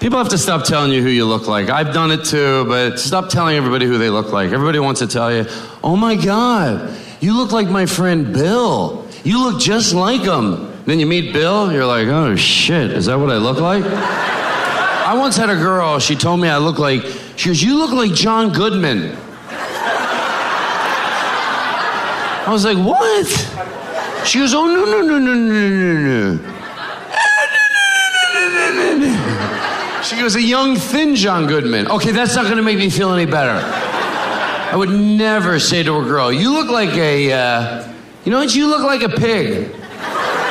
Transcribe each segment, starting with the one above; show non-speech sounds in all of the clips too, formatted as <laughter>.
People have to stop telling you who you look like. I've done it too, but stop telling everybody who they look like. Everybody wants to tell you, oh my God, you look like my friend Bill. You look just like him. Then you meet Bill, you're like, oh shit, is that what I look like? I once had a girl, she told me I look like, she goes, you look like John Goodman. I was like, what? She goes, oh, no, no, no, no, no, no, no. She goes, a young, thin John Goodman. Okay, that's not gonna make me feel any better. I would never say to a girl, you look like a, uh, you know what, you look like a pig.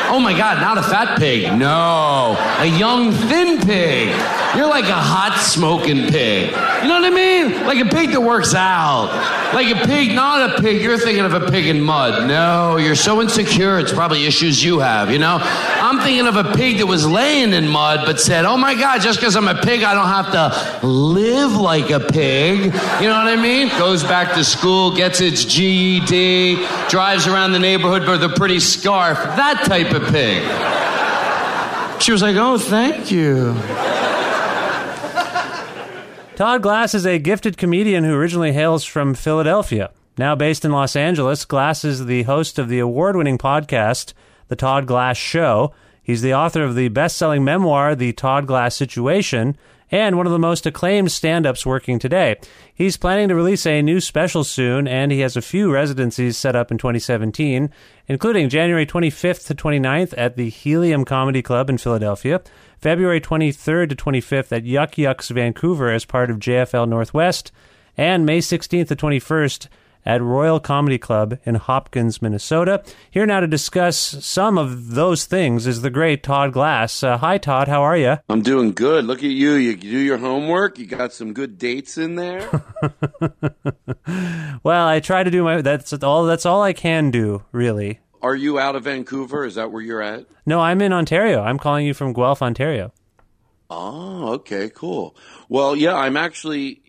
Oh my God, not a fat pig. No, a young, thin pig. You're like a hot, smoking pig. You know what I mean? Like a pig that works out. Like a pig, not a pig. You're thinking of a pig in mud. No, you're so insecure. It's probably issues you have, you know? I'm thinking of a pig that was laying in mud but said, oh my God, just because I'm a pig, I don't have to live like a pig. You know what I mean? Goes back to school, gets its GED, drives around the neighborhood with a pretty scarf. That type of pig. She was like, oh, thank you. Todd Glass is a gifted comedian who originally hails from Philadelphia. Now based in Los Angeles, Glass is the host of the award winning podcast, The Todd Glass Show. He's the author of the best selling memoir, The Todd Glass Situation, and one of the most acclaimed stand ups working today. He's planning to release a new special soon, and he has a few residencies set up in 2017, including January 25th to 29th at the Helium Comedy Club in Philadelphia, February 23rd to 25th at Yuk Yuk's Vancouver as part of JFL Northwest, and May 16th to 21st at Royal Comedy Club in Hopkins, Minnesota. Here now to discuss some of those things is the great Todd Glass. Uh, hi, Todd. How are you? I'm doing good. Look at you. You do your homework. You got some good dates in there. <laughs> well, I try to do my. That's all. That's all I can do, really. Are you out of Vancouver? Is that where you're at? No, I'm in Ontario. I'm calling you from Guelph, Ontario. Oh, okay, cool. Well, yeah, I'm actually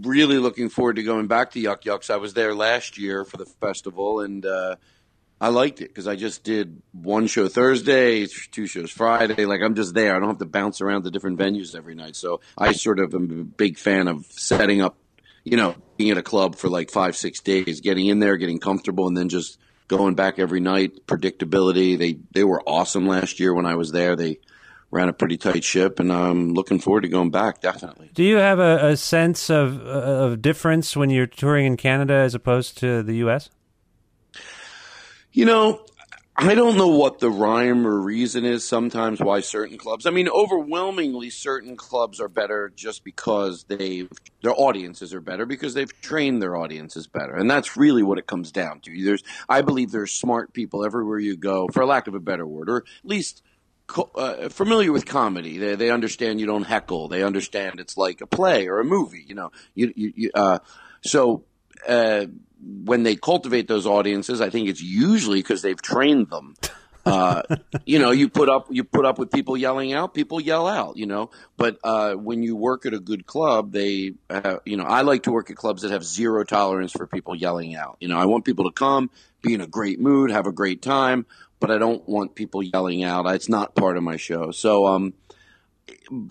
really looking forward to going back to Yuk Yuk's. I was there last year for the festival, and uh, I liked it because I just did one show Thursday, two shows Friday. Like I'm just there. I don't have to bounce around to different venues every night. So I sort of am a big fan of setting up, you know, being at a club for like five, six days, getting in there, getting comfortable, and then just going back every night. Predictability. They they were awesome last year when I was there. They ran a pretty tight ship, and I'm looking forward to going back. Definitely. Do you have a, a sense of uh, of difference when you're touring in Canada as opposed to the U.S.? You know, I don't know what the rhyme or reason is sometimes why certain clubs. I mean, overwhelmingly, certain clubs are better just because they their audiences are better because they've trained their audiences better, and that's really what it comes down to. There's, I believe, there's smart people everywhere you go, for lack of a better word, or at least uh, familiar with comedy. They they understand you don't heckle. They understand it's like a play or a movie. You know, you you, you uh, so. Uh, when they cultivate those audiences, I think it's usually because they've trained them. Uh, <laughs> you know, you put up you put up with people yelling out, people yell out. You know, but uh, when you work at a good club, they, uh, you know, I like to work at clubs that have zero tolerance for people yelling out. You know, I want people to come, be in a great mood, have a great time, but I don't want people yelling out. It's not part of my show. So, um,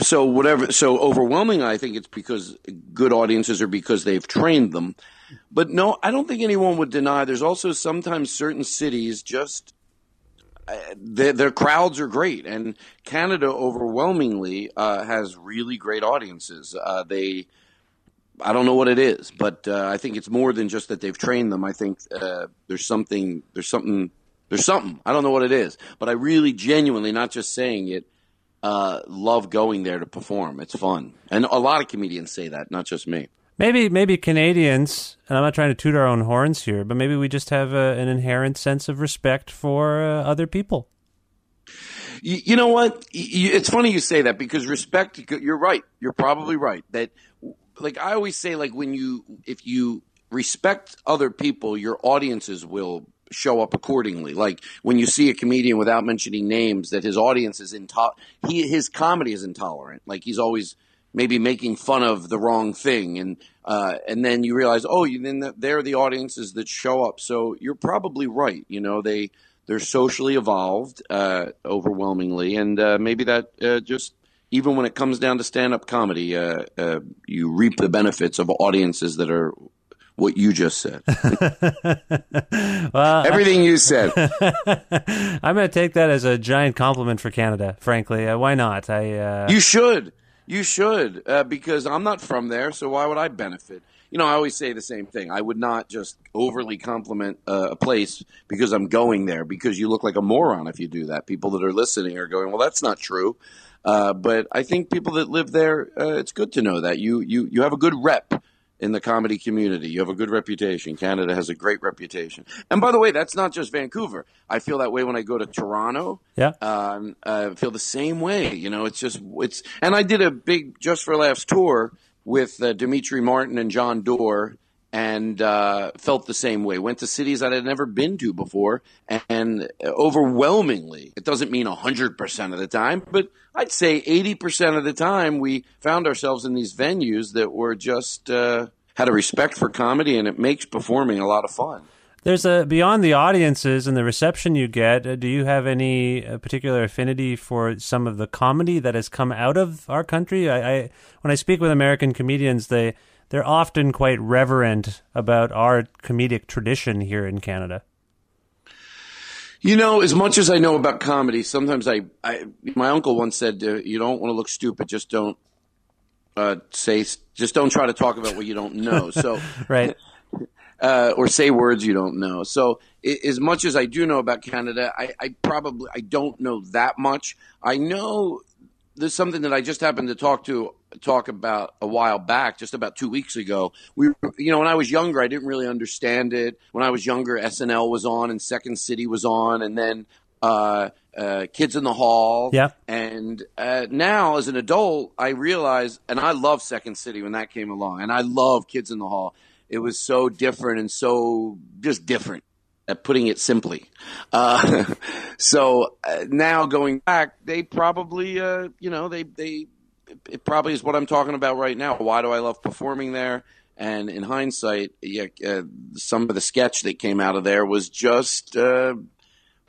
so whatever. So overwhelming, I think it's because good audiences are because they've trained them. But no, I don't think anyone would deny. There's also sometimes certain cities just uh, their, crowds are great, and Canada overwhelmingly uh, has really great audiences. Uh, they, I don't know what it is, but uh, I think it's more than just that they've trained them. I think uh, there's something, there's something, there's something. I don't know what it is, but I really, genuinely, not just saying it, uh, love going there to perform. It's fun, and a lot of comedians say that, not just me. Maybe maybe Canadians, and I'm not trying to toot our own horns here, but maybe we just have a, an inherent sense of respect for uh, other people. You, you know what? It's funny you say that because respect. You're right. You're probably right. That like I always say, like when you if you respect other people, your audiences will show up accordingly. Like when you see a comedian without mentioning names, that his audience is intolerant. He his comedy is intolerant. Like he's always maybe making fun of the wrong thing, and uh, and then you realize, oh, you, then they're the audiences that show up. So you're probably right. You know, they they're socially evolved uh, overwhelmingly, and uh, maybe that uh, just even when it comes down to stand up comedy, uh, uh, you reap the benefits of audiences that are what you just said. <laughs> well, Everything you said. <laughs> I'm going to take that as a giant compliment for Canada. Frankly, uh, why not? I. Uh... You should. You should, uh, because I'm not from there, so why would I benefit? You know, I always say the same thing. I would not just overly compliment uh, a place because I'm going there, because you look like a moron if you do that. People that are listening are going, "Well, that's not true." Uh, but I think people that live there, uh, it's good to know that you you you have a good rep in the comedy community. You have a good reputation. Canada has a great reputation. And by the way, that's not just Vancouver. I feel that way when I go to Toronto. Yeah. Um, I feel the same way. You know, it's just, it's, and I did a big Just for Laughs tour with uh, Demetri Martin and Jon Dore and uh, felt the same way. Went to cities that I had never been to before, and overwhelmingly, it doesn't mean 100% of the time, but I'd say 80% of the time, we found ourselves in these venues that were just uh, had a respect for comedy, and it makes performing a lot of fun. There's a beyond the audiences and the reception you get. Uh, do you have any uh, particular affinity for some of the comedy that has come out of our country? I, I when I speak with American comedians, they they're often quite reverent about our comedic tradition here in Canada. You know, as much as I know about comedy, sometimes I, I my uncle once said, uh, "You don't want to look stupid, just don't uh, say, just don't try to talk about what you don't know." So, <laughs> right, <laughs> uh, or say words you don't know. So, it, as much as I do know about Canada, I, I probably I don't know that much. I know there's something that I just happened to talk to talk about a while back, just about two weeks ago. We, you know, when I was younger, I didn't really understand it. When I was younger, SNL was on and Second City was on, and then uh, uh, Kids in the Hall. Yeah. And uh, now, as an adult, I realize, and I love Second City when that came along, and I love Kids in the Hall. It was so different and so just different. At putting it simply, uh, <laughs> so uh, now going back, they probably, uh, you know, they they it probably is what I'm talking about right now. Why do I love performing there? And in hindsight, yeah, uh, some of the sketch that came out of there was just uh,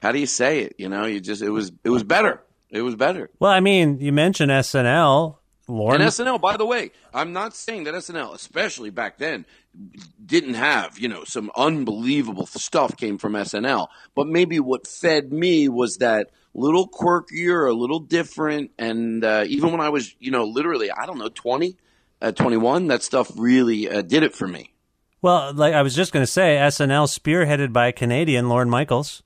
how do you say it? You know, you just it was it was better. It was better. Well, I mean, you mentioned SNL. Lorne. And SNL, by the way, I'm not saying that SNL, especially back then, didn't have, you know, some unbelievable stuff came from SNL. But maybe what fed me was that little quirkier, a little different. And uh, even when I was, you know, literally, I don't know, 20, uh, 21, that stuff really uh, did it for me. Well, like I was just going to say, SNL spearheaded by Canadian Lorne Michaels.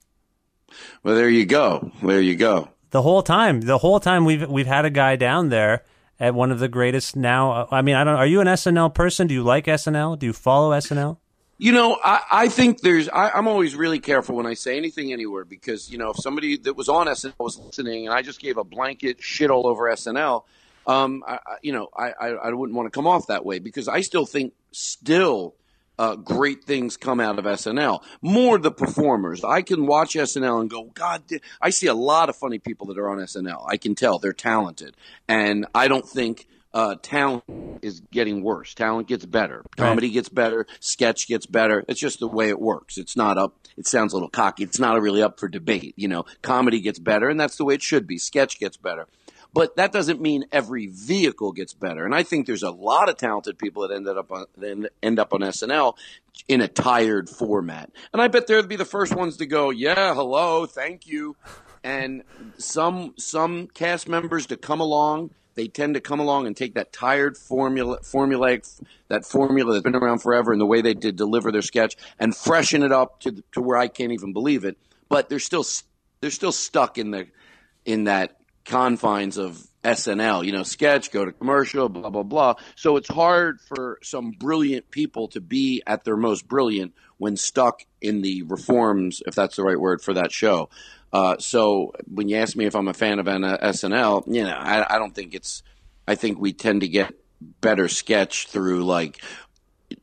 Well, there you go. There you go. The whole time, the whole time we've we've had a guy down there at one of the greatest now. I mean, I don't. Are you an SNL person? Do you like SNL? Do you follow SNL? You know, I, I think there's. I, am always really careful when I say anything anywhere because you know if somebody that was on SNL was listening and I just gave a blanket shit all over SNL, um, I, you know, I, I, I wouldn't want to come off that way because I still think still uh, great things come out of SNL. More the performers. I can watch SNL and go, God, I see a lot of funny people that are on SNL. I can tell they're talented, and I don't think uh, talent is getting worse. Talent gets better. Comedy right. gets better. Sketch gets better. It's just the way it works. It's not up. It sounds a little cocky. It's not really up for debate. You know, comedy gets better, and that's the way it should be. Sketch gets better. But that doesn't mean every vehicle gets better. And I think there's a lot of talented people that ended up on that end up on SNL in a tired format. And I bet they'd be the first ones to go, "Yeah, hello, thank you." And some some cast members to come along they tend to come along and take that tired formula, formulaic, that formula that's been around forever and the way they did deliver their sketch and freshen it up to, to where I can't even believe it. But they're still, they're still stuck in the, in that confines of SNL, you know, sketch, go to commercial, blah, blah, blah. So it's hard for some brilliant people to be at their most brilliant when stuck in the reforms, if that's the right word for that show. Uh, so when you ask me if I'm a fan of SNL, you know, I, I don't think it's. I think we tend to get better sketch through like,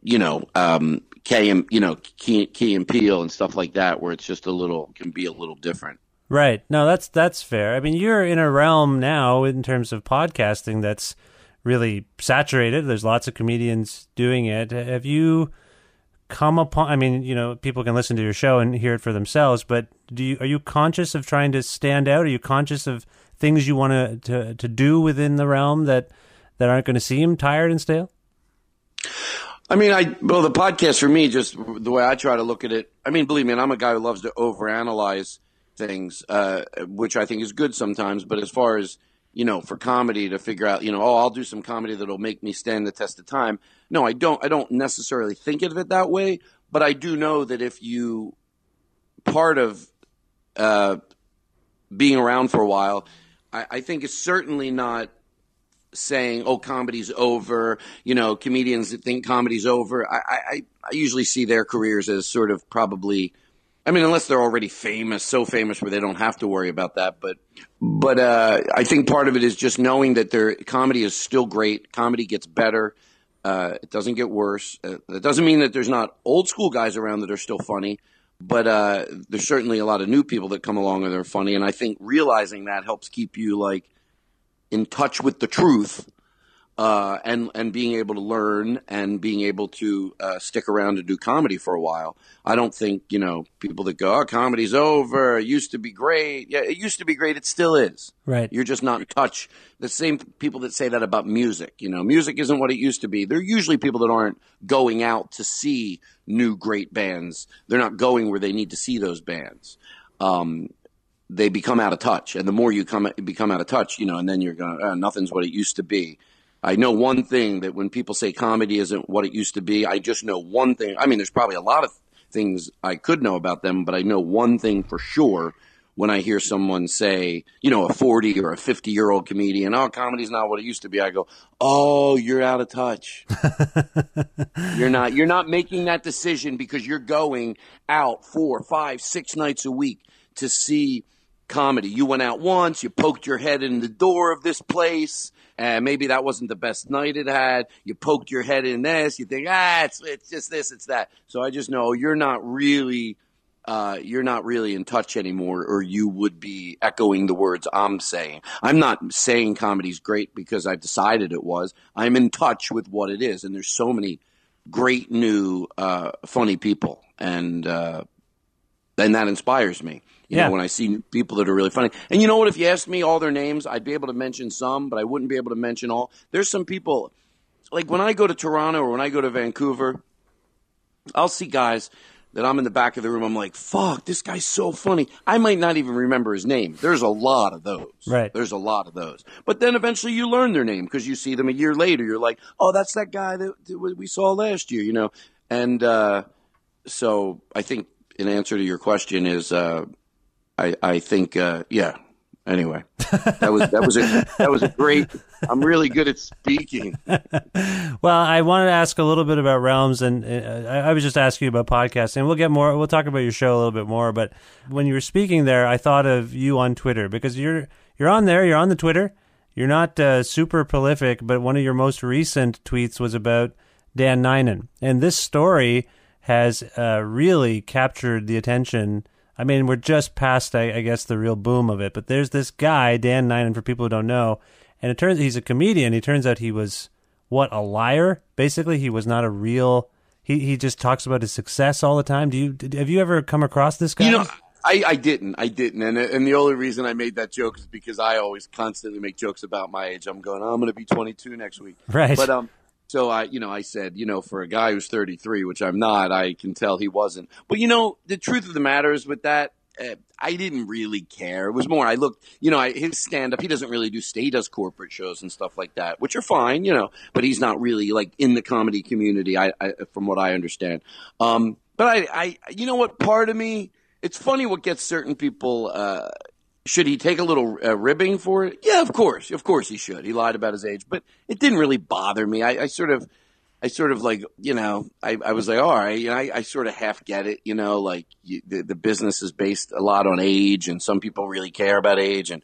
you know, um, you know Key, Key and Peele and stuff like that, where it's just a little can be a little different. Right. No, that's that's fair. I mean, you're in a realm now in terms of podcasting that's really saturated. There's lots of comedians doing it. Have you come upon i mean you know people can listen to your show and hear it for themselves but do you are you conscious of trying to stand out are you conscious of things you want to to do within the realm that that aren't going to seem tired and stale I mean, I well, the podcast for me, just the way I try to look at it. I mean, believe me, I'm a guy who loves to overanalyze things, uh, which I think is good sometimes. But as far as you know, for comedy to figure out, you know, oh, I'll do some comedy that'll make me stand the test of time. No, I don't. I don't necessarily think of it that way, but I do know that if you part of uh, being around for a while, I, I think it's certainly not saying, "Oh, comedy's over." You know, comedians that think comedy's over. I, I, I usually see their careers as sort of probably I mean, unless they're already famous, so famous where they don't have to worry about that. But, but uh, I think part of it is just knowing that their comedy is still great. Comedy gets better. Uh, it doesn't get worse. Uh, that doesn't mean that there's not old school guys around that are still funny, but uh, there's certainly a lot of new people that come along and they're funny. And I think realizing that helps keep you like in touch with the truth uh, and and being able to learn and being able to uh, stick around to do comedy for a while. I don't think you know people that go, "Oh, comedy's over. It used to be great." Yeah, it used to be great. It still is. Right. You're just not in touch. The same people that say that about music. You know, music isn't what it used to be. They're usually people that aren't going out to see new great bands. They're not going where they need to see those bands. Um, they become out of touch, and the more you come become out of touch, you know, and then you're going, oh, nothing's what it used to be I know one thing that when people say comedy isn't what it used to be, I just know one thing. I mean, there's probably a lot of things I could know about them, but I know one thing for sure when I hear someone say, you know, a 40 or a 50 year old comedian, oh, comedy's not what it used to be. I go, oh, you're out of touch. <laughs> you're not, you're not making that decision because you're going out four, five, six nights a week to see comedy. You went out once, you poked your head in the door of this place and maybe that wasn't the best night it had. You poked your head in this, you think, ah, it's, it's just this, it's that. So I just know you're not really, uh, you're not really in touch anymore, or you would be echoing the words I'm saying. I'm not saying comedy's great because I've decided it was. I'm in touch with what it is, and there's so many great new uh, funny people, and uh, and that inspires me. You yeah. know, when I see people that are really funny. And you know what? If you asked me all their names, I'd be able to mention some, but I wouldn't be able to mention all. There's some people, like when I go to Toronto or when I go to Vancouver, I'll see guys that I'm in the back of the room. I'm like, fuck, this guy's so funny. I might not even remember his name. There's a lot of those. Right. There's a lot of those. But then eventually you learn their name because you see them a year later. You're like, oh, that's that guy that we saw last year, you know? And, uh, so I think in answer to your question is, uh, I, I think, uh, yeah. Anyway, that was that was a that was a great. I'm really good at speaking. <laughs> well, I wanted to ask a little bit about realms, and uh, I, I was just asking about podcasting. We'll get more. We'll talk about your show a little bit more. But when you were speaking there, I thought of you on Twitter because you're you're on there. You're on the Twitter. You're not uh, super prolific, but one of your most recent tweets was about Dan Nainan, and this story has uh, really captured the attention I mean, we're just past, I, I, guess, the real boom of it. But there's this guy, Dan Nainan, for people who don't know, and it turns he's a comedian. He turns out he was what a liar. Basically, he was not a real. He he just talks about his success all the time. Do you did, have you ever come across this guy? You know, I, I didn't. I didn't. And and the only reason I made that joke is because I always constantly make jokes about my age. I'm going, oh, I'm going to be 22 next week. <laughs> Right. But um, so I, you know, I said, you know, for a guy who's 33, which I'm not, I can tell he wasn't. But you know, the truth of the matter is with that, uh, I didn't really care. It was more I looked, you know, I, his stand up. He doesn't really do. He does corporate shows and stuff like that, which are fine, you know. But he's not really like in the comedy community. I, I from what I understand. Um, but I, I, you know what? Part of me, it's funny what gets certain people. Uh, should he take a little uh, ribbing for it? Yeah, of course, of course he should. He lied about his age, but it didn't really bother me. I, I sort of I sort of like, you know, I, I was like, all right, you know, I, I sort of half get it, you know, like you, the, the business is based a lot on age and some people really care about age and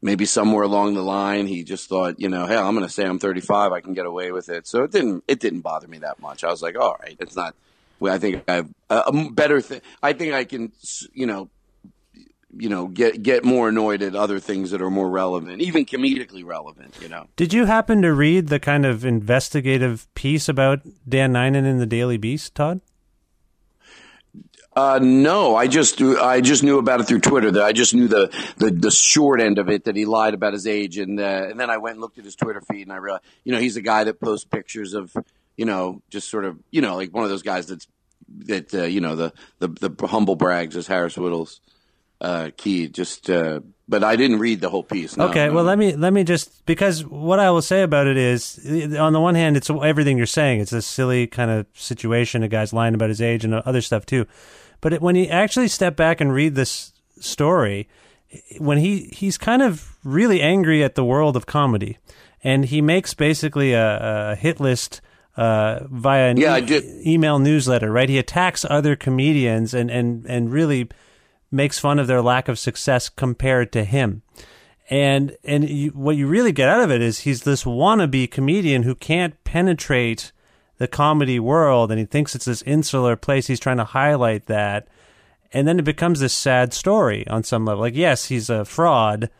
maybe somewhere along the line he just thought, you know, hell, I'm going to say I'm 35, I can get away with it. So it didn't, it didn't bother me that much. I was like, all right, it's not, well, I think I have a better thing. I think I can, you know, you know get get more annoyed at other things that are more relevant, even comedically relevant. You know. Did you happen to read the kind of investigative piece about Dan Nainan in the Daily Beast, Todd? Uh, no, I just I just knew about it through Twitter. That I just knew the, the, the short end of it that he lied about his age, and uh, and then I went and looked at his Twitter feed, and I realized, you know, he's a guy that posts pictures of, you know, just sort of, you know, like one of those guys that's that uh, you know the, the the humble brags as Harris Wittels uh, key. Just, uh, but I didn't read the whole piece. No, okay, no. well let me let me just because what I will say about it is, on the one hand, it's everything you're saying. It's a silly kind of situation. A guy's lying about his age and other stuff too. But it, when you actually step back and read this story, when he he's kind of really angry at the world of comedy, and he makes basically a, a hit list. Uh, via an yeah, e- email newsletter, right? He attacks other comedians and, and, and really makes fun of their lack of success compared to him. And and you, what you really get out of it is he's this wannabe comedian who can't penetrate the comedy world, and he thinks it's this insular place. He's trying to highlight that, and then it becomes this sad story on some level. Like, yes, he's a fraud,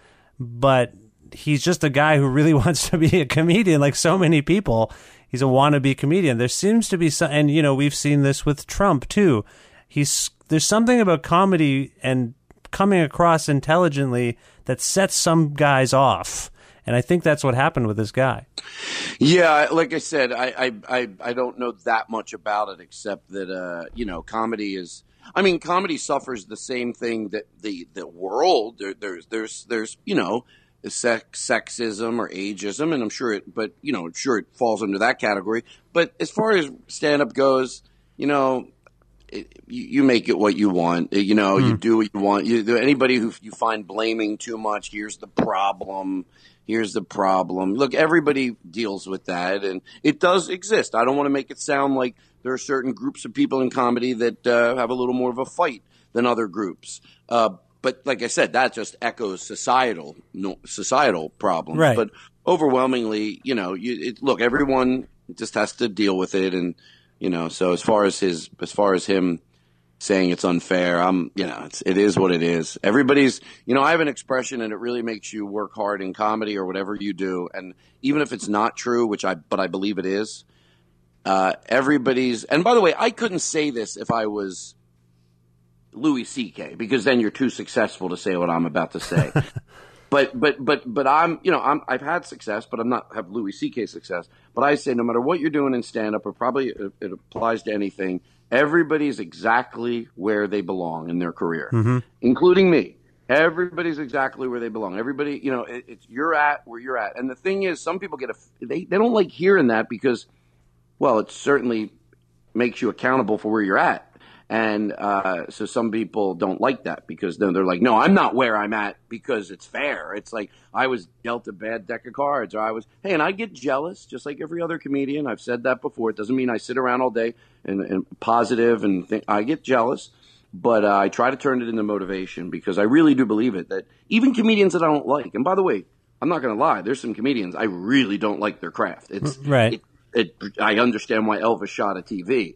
but he's just a guy who really <laughs> wants to be a comedian, like so many people. He's a wannabe comedian. There seems to be some, and you know, we've seen this with Trump too. He's there's something about comedy and coming across intelligently that sets some guys off. And I think that's what happened with this guy. Yeah, like I said, I I, I, I don't know that much about it except that uh, you know, comedy is I mean, comedy suffers the same thing that the the world there, there's there's there's you know sex, sexism or ageism, and I'm sure it, but you know, I'm sure it falls under that category. But as far as stand up goes, you know, it, you, make it what you want. You know, mm. you hmm. do what you want. You, anybody who you find blaming too much, here's the problem. Here's the problem. Look, everybody deals with that, and it does exist. I don't want to make it sound like there are certain groups of people in comedy that uh, have a little more of a fight than other groups. Uh, but like I said, that just echoes societal no, societal problems. Right. But overwhelmingly, you know, you, it, look, everyone just has to deal with it, and you know, so as far as his, as far as him saying it's unfair, I'm, you know, it's, it is what it is. Everybody's, you know, I have an expression and it really makes you work hard in comedy or whatever you do. And even if it's not true, which I, but I believe it is, uh, everybody's, and by the way, I couldn't say this if I was Louis C.K. because then you're too successful to say what I'm about to say. <laughs> but but but but I'm you know I'm I've had success, but I'm not have Louis C.K. success. But I say no matter what you're doing in stand up, or probably it, it, applies to anything. Everybody's exactly where they belong in their career, mm-hmm. including me. Everybody's exactly where they belong. Everybody, you know, it, it's you're at where you're at. And the thing is, some people get a they they don't like hearing that because, well, it certainly makes you accountable for where you're at. And uh, so some people don't like that because then they're like, no, I'm not where I'm at because it's fair. It's like I was dealt a bad deck of cards or I was, hey, and I get jealous just like every other comedian. I've said that before. It doesn't mean I sit around all day and, and positive and think I get jealous. But uh, I try to turn it into motivation because I really do believe it that even comedians that I don't like, and by the way, I'm not going to lie, there's some comedians I really don't like their craft. It's right. It, it, I understand why Elvis shot a TV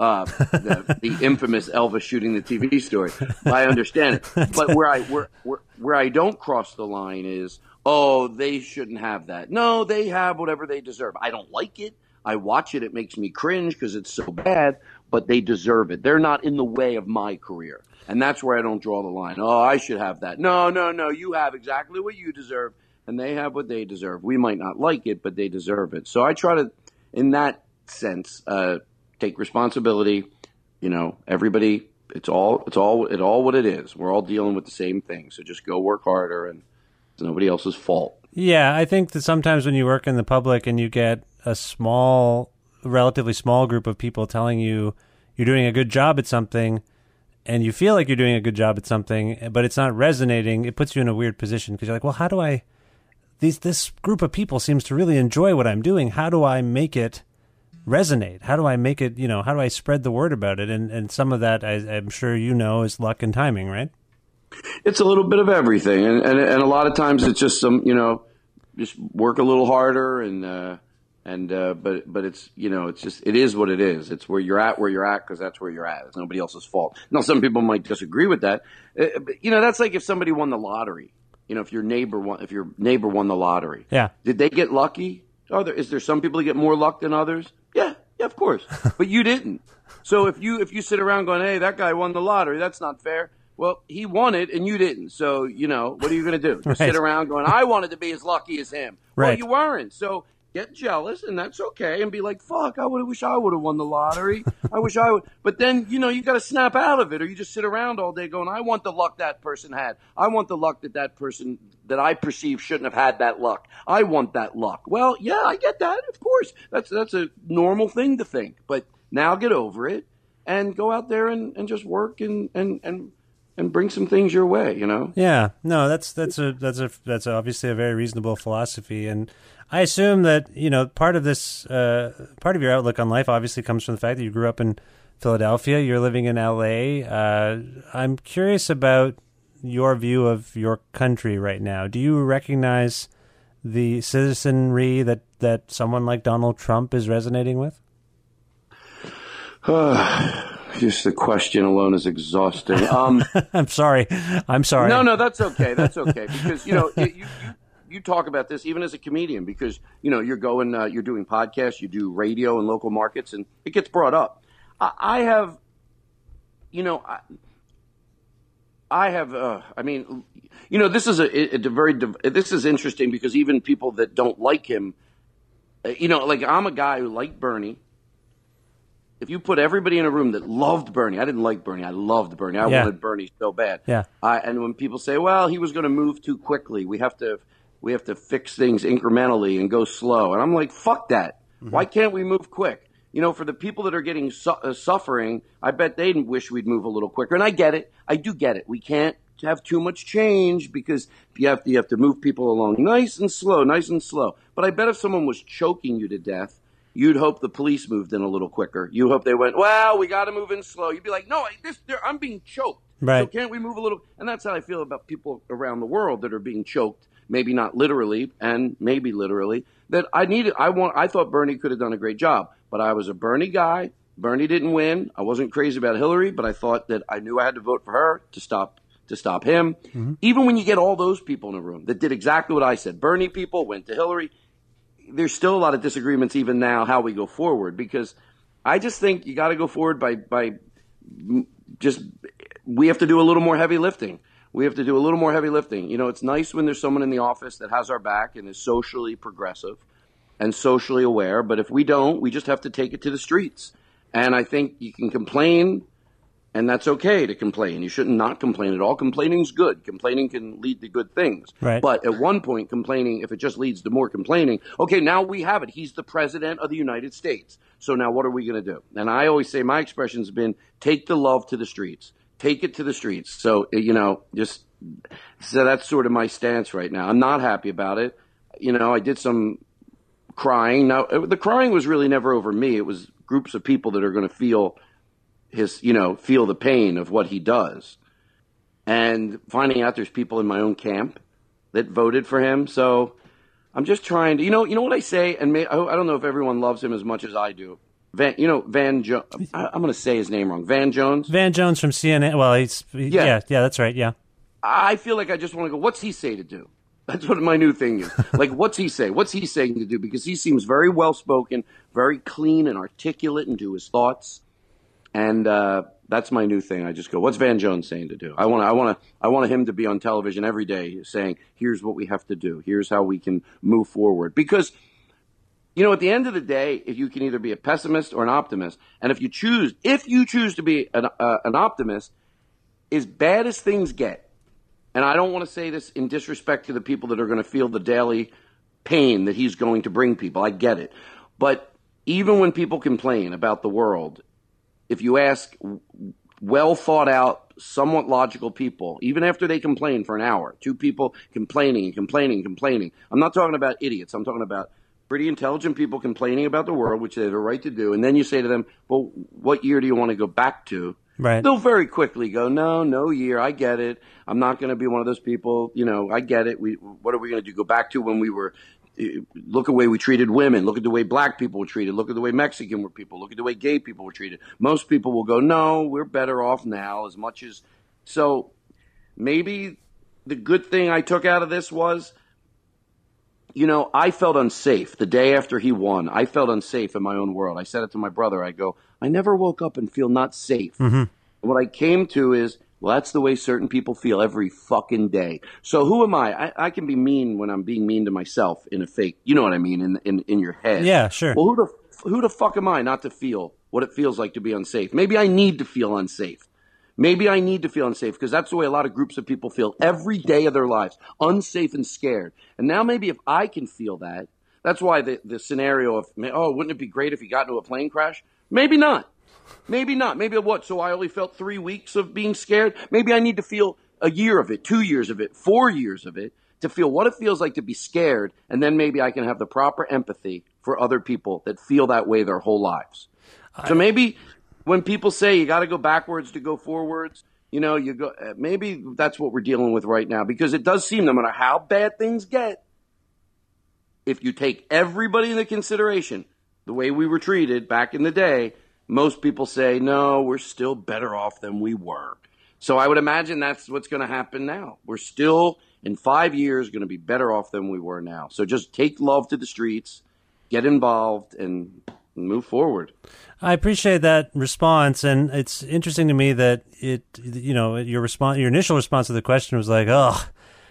uh, the, the, <laughs> infamous Elvis shooting the TV story. I understand it, but where I where, where where I don't cross the line is oh, they shouldn't have that. No, they have whatever they deserve. I don't like it. I watch it. It makes me cringe because it's so bad, but they deserve it. They're not in the way of my career. And that's where I don't draw the line. Oh, I should have that. No, no, no. You have exactly what you deserve, and they have what they deserve. We might not like it, but they deserve it. So I try to, in that sense, uh, take responsibility. You know, everybody. It's all. It's all. It's all what it is. We're all dealing with the same thing. So just go work harder, and it's nobody else's fault. Yeah, I think that sometimes when you work in the public and you get a small, relatively small group of people telling you you're doing a good job at something, and you feel like you're doing a good job at something, but it's not resonating, it puts you in a weird position because you're like, well, how do I? These this group of people seems to really enjoy what I'm doing. How do I make it resonate? How do I make it? You know, how do I spread the word about it? And and some of that, I, I'm sure you know, is luck and timing, right? It's a little bit of everything, and and, and a lot of times it's just some, you know, just work a little harder and. Uh, and uh, but but it's you know it's just it is what it is. It's where you're at where you're at because that's where you're at. It's nobody else's fault. Now some people might disagree with that. Uh, but, you know that's like if somebody won the lottery. You know if your neighbor won if your neighbor won the lottery. Yeah. Did they get lucky? Are there is there some people that get more luck than others? Yeah, yeah, of course. <laughs> but you didn't. So if you if you sit around going, hey, that guy won the lottery, that's not fair. Well, he won it and you didn't. So you know what are you going to do? Just Right. sit around going, I wanted to be as lucky as him. Well, you weren't. So get jealous and that's okay and be like fuck i would wish i would have won the lottery. I wish i would but then you know you got to snap out of it or you just sit around all day going i want the luck that person had. I want the luck that that person that i perceive shouldn't have had that luck. I want that luck. Well yeah i get that of course. That's that's a normal thing to think but now get over it and go out there and, and just work and, and and and bring some things your way you know Yeah, no, that's that's a that's a that's obviously a very reasonable philosophy, and I assume that you know part of this uh, part of your outlook on life obviously comes from the fact that you grew up in Philadelphia. You're living in L.A. Uh, I'm curious about your view of your country right now. Do you recognize the citizenry that that someone like Donald Trump is resonating with? <sighs> just the question alone is exhausting um <laughs> I'm sorry. I'm sorry. No, no, that's okay. That's okay because you know it, you, you you talk about this even as a comedian because you know you're going uh, you're doing podcasts, you do radio in local markets, and it gets brought up. I, I have, you know, I, I have. Uh, I mean, you know, this is a, a, a very this is interesting because even people that don't like him, uh, you know, like I'm a guy who liked Bernie. If you put everybody in a room that loved Bernie, I didn't like Bernie. I loved Bernie. I Yeah. wanted Bernie so bad. Yeah. I, and when people say, "Well, he was going to move too quickly. We have to, we have to fix things incrementally and go slow," and I'm like, "Fuck that! Why can't we move quick?" You know, for the people that are getting su- uh, suffering, I bet they wish we'd move a little quicker. And I get it. I do get it. We can't have too much change because you have to, you have to move people along nice and slow, nice and slow. But I bet if someone was choking you to death, you'd hope the police moved in a little quicker. You hope they went, well, we got to move in slow. You'd be like, no, I, this, I'm being choked. Right. So can't we move a little? And that's how I feel about people around the world that are being choked. Maybe not literally, and maybe literally. That I needed. I want. I thought Bernie could have done a great job, but I was a Bernie guy. Bernie didn't win. I wasn't crazy about Hillary, but I thought that I knew I had to vote for her to stop to stop him. Mm-hmm. Even when you get all those people in a room that did exactly what I said, Bernie people went to Hillary there's still a lot of disagreements even now how we go forward because I just think you got to go forward by by just we have to do a little more heavy lifting. We have to do a little more heavy lifting. You know, it's nice when there's someone in the office that has our back and is socially progressive and socially aware, but if we don't, we just have to take it to the streets. And I think you can complain and that's okay to complain. You shouldn't not complain at all. Complaining's good. Complaining can lead to good things. Right. But at one point, complaining, if it just leads to more complaining, okay, now we have it. He's the president of the United States. So now what are we going to do? And I always say my expression's been take the love to the streets. Take it to the streets. So, you know, just, so that's sort of my stance right now. I'm not happy about it. You know, I did some crying. Now, the crying was really never over me. It was groups of people that are going to feel his, you know, feel the pain of what he does. And finding out there's people in my own camp that voted for him. So I'm just trying to, you know, you know what I say, and may, I don't know if everyone loves him as much as I do. Van, you know, Van jo- I, I'm going to say his name wrong. Van Jones. Van Jones from CNN. Well, he's yeah, Yeah. yeah, that's right. Yeah, I feel like I just want to go. What's he say to do? That's what my new thing is. <laughs> Like, what's he say? What's he saying to do? Because he seems very well spoken, very clean and articulate into his thoughts. And uh, that's my new thing. I just go, what's Van Jones saying to do? I want I want to I want him to be on television every day saying, here's what we have to do. Here's how we can move forward. Because you know, at the end of the day, if you can either be a pessimist or an optimist, and if you choose, if you choose to be an, uh, an optimist, as bad as things get, and I don't want to say this in disrespect to the people that are going to feel the daily pain that he's going to bring people. I get it. But even when people complain about the world, if you ask well thought out, somewhat logical people, even after they complain for an hour, two people complaining and complaining and complaining. I'm not talking about idiots. I'm talking about pretty intelligent people complaining about the world, which they have a right to do. And then you say to them, well, what year do you want to go back to? Right. They'll very quickly go, no, no year. I get it. I'm not going to be one of those people. You know, I get it. We, what are we going to do? Go back to when we were, look at the way we treated women. Look at the way black people were treated. Look at the way Mexican were people. Look at the way gay people were treated. Most people will go, no, we're better off now as much as, so maybe the good thing I took out of this was, you know, I felt unsafe the day after he won. I felt unsafe in my own world. I said it to my brother. I go, I never woke up and feel not safe. Mm-hmm. What I came to is, well, that's the way certain people feel every fucking day. So who am I? I, I can be mean when I'm being mean to myself in a fake, you know what I mean, in in, in your head. Yeah, sure. Well, who the who the fuck am I not to feel what it feels like to be unsafe? Maybe I need to feel unsafe. Maybe I need to feel unsafe because that's the way a lot of groups of people feel every day of their lives, unsafe and scared. And now maybe if I can feel that, that's why the, the scenario of, oh, wouldn't it be great if he got into a plane crash? Maybe not. Maybe not. Maybe what? So I only felt three weeks of being scared. Maybe I need to feel a year of it, two years of it, four years of it to feel what it feels like to be scared. And then maybe I can have the proper empathy for other people that feel that way their whole lives. So maybe when people say you got to go backwards to go forwards, you know, you go, uh, maybe that's what we're dealing with right now because it does seem no matter how bad things get, if you take everybody into consideration, the way we were treated back in the day, most people say, no, we're still better off than we were. So I would imagine that's what's going to happen now. We're still in five years going to be better off than we were now. So just take love to the streets, get involved, and move forward. I appreciate that response, and it's interesting to me that it, you know, your response, your initial response to the question was like, oh,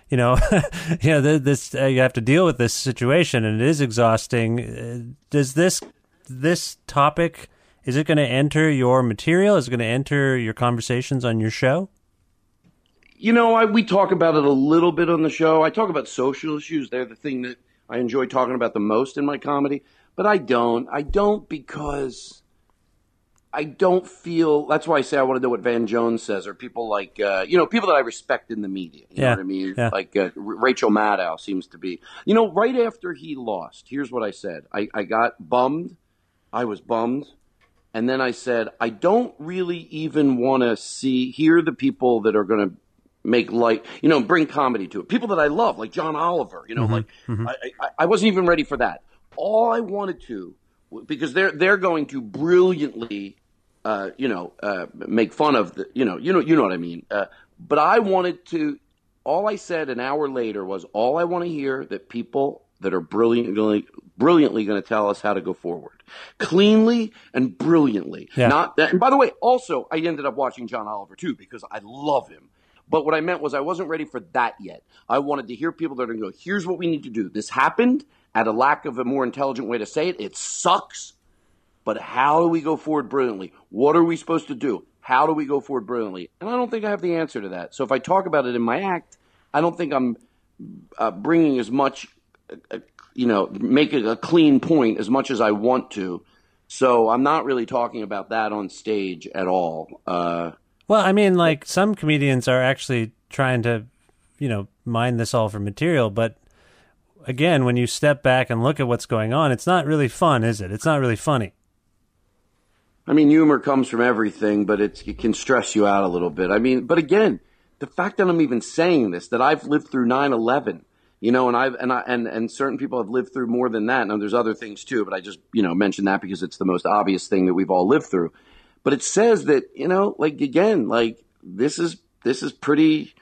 you know, <laughs> you know, this uh, you have to deal with this situation, and it is exhausting. Uh, does this this topic is it going to enter your material? Is it going to enter your conversations on your show? You know, I, we talk about it a little bit on the show. I talk about social issues. They're the thing that I enjoy talking about the most in my comedy. But I don't. I don't because I don't feel. That's why I say I want to know what Van Jones says, or people like uh, you know people that I respect in the media. You Yeah, know what I mean? yeah. Like uh, Rachel Maddow seems to be. You know, right after he lost, here's what I said. I, I got bummed. I was bummed. And then I said, I don't really even want to see, hear the people that are going to make light, you know, bring comedy to it. People that I love, like John Oliver, you know, like I, I, I wasn't even ready for that. All I wanted to, because they're they're going to brilliantly, uh, you know, uh, make fun of the, you know, you know, you know what I mean. Uh, but I wanted to. All I said an hour later was, all I want to hear that people that are brilliantly brilliantly going to tell us how to go forward, cleanly and brilliantly. Yeah. Not that. And by the way, also I ended up watching John Oliver too because I love him. But what I meant was I wasn't ready for that yet. I wanted to hear people that are going to go, here's what we need to do. This happened at a lack of a more intelligent way to say it. It sucks. But how do we go forward brilliantly? What are we supposed to do? How do we go forward brilliantly? And I don't think I have the answer to that. So if I talk about it in my act, I don't think I'm uh, bringing as much, uh, you know, making a clean point as much as I want to. So I'm not really talking about that on stage at all. Uh, Well, I mean, like some comedians are actually trying to, you know, mine this all for material, but again, when you step back and look at what's going on, it's not really fun, is it? It's not really funny. I mean, humor comes from everything, but it's, it can stress you out a little bit. I mean, but again, the fact that I'm even saying this, that I've lived through 9/11, you know, and I've and I and and certain people have lived through more than that. Now, there's other things too, but I just you know mentioned that because it's the most obvious thing that we've all lived through. But it says that you know, like again, like this is this is pretty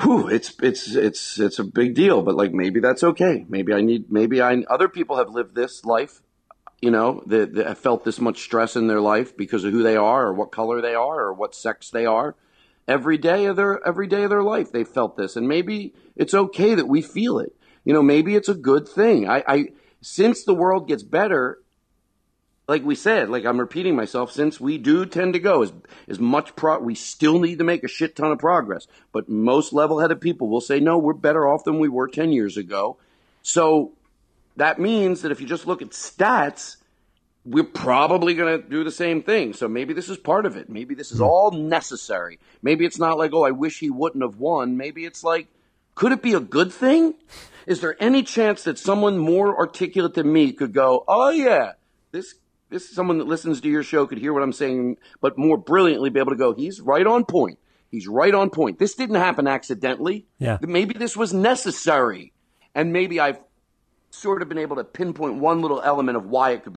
whew, it's it's it's it's a big deal. But like maybe that's okay. Maybe I need maybe I other people have lived this life, you know, that, that have felt this much stress in their life because of who they are or what color they are or what sex they are. Every day of their every day of their life, they felt this, and maybe it's okay that we feel it. You know, maybe it's a good thing. I, I since the world gets better, like we said, like I'm repeating myself, since we do tend to go as as much pro, we still need to make a shit ton of progress. But most level-headed people will say, no, we're better off than we were ten years ago. So that means that if you just look at stats, we're probably going to do the same thing. So maybe this is part of it. Maybe this is hmm. all necessary. Maybe it's not like, oh, I wish he wouldn't have won. Maybe it's like, could it be a good thing? Is there any chance that someone more articulate than me could go, oh yeah, this this someone that listens to your show could hear what I'm saying, but more brilliantly be able to go, he's right on point. He's right on point. This didn't happen accidentally. Yeah. Maybe this was necessary. And maybe I've sort of been able to pinpoint one little element of why it could be.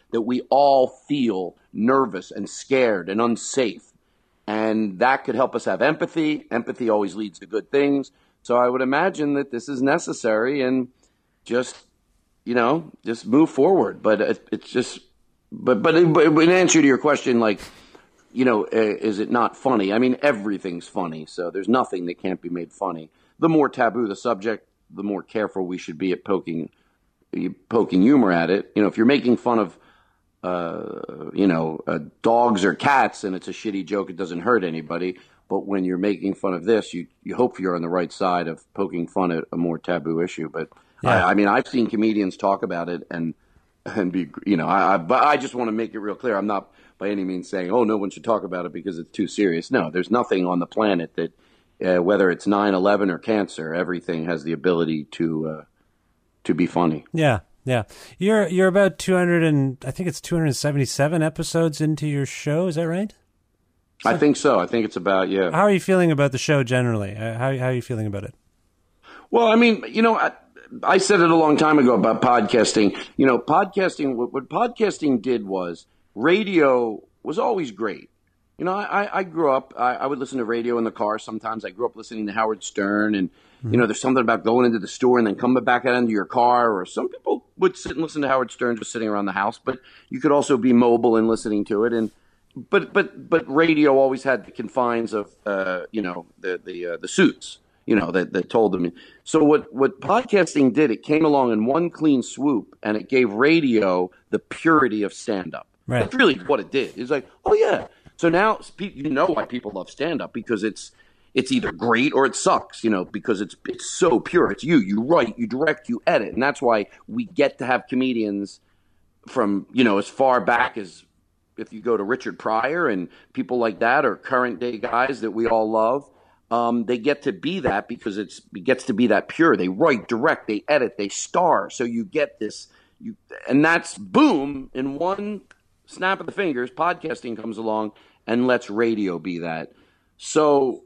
That we all feel nervous and scared and unsafe. And that could help us have empathy. Empathy always leads to good things. So I would imagine that this is necessary and just, you know, just move forward. But it, it's just, but, but, in- but in answer to your question, like, you know, is it not funny? I mean, everything's funny. So there's nothing that can't be made funny. The more taboo the subject, the more careful we should be at poking poking humor at it. You know, if you're making fun of, uh, you know, uh, dogs or cats and it's a shitty joke, it doesn't hurt anybody. But when you're making fun of this, you, you hope you're on the right side of poking fun at a more taboo issue. But Yeah. I, I mean, I've seen comedians talk about it and and be, you know, I, I but I just want to make it real clear. I'm not by any means saying, oh, no one should talk about it because it's too serious. No, there's nothing on the planet that, uh, whether it's 9/11 or cancer, everything has the ability to uh, to be funny. Yeah, yeah. You're you're about two hundred and I think it's two hundred seventy seven episodes into your show. Is that right? I think so. I think it's about yeah. How are you feeling about the show generally? Uh, How how are you feeling about it? Well, I mean, you know, I, I said it a long time ago about podcasting. You know, podcasting. What, what podcasting did was radio was always great. You know, I, I grew up. I, I would listen to radio in the car. Sometimes I grew up listening to Howard Stern, and you know, there's something about going into the store and then coming back out into your car. Or some people would sit and listen to Howard Stern just sitting around the house, but you could also be mobile and listening to it. And but but but radio always had the confines of uh, you know the the uh, the suits you know that that told them. So what what podcasting did? It came along in one clean swoop, and it gave radio the purity of stand up. Right. That's really what it did. It's like, oh yeah. So now you know why people love stand up because it's it's either great or it sucks, you know, because it's it's so pure. It's you. You write, you direct, you edit, and that's why we get to have comedians from you know as far back as if you go to Richard Pryor and people like that, or current day guys that we all love. Um, they get to be that because it's it gets to be that pure. They write, direct, they edit, they star. So you get this, you, and that's boom in one snap of the fingers. Podcasting comes along and lets radio be that. So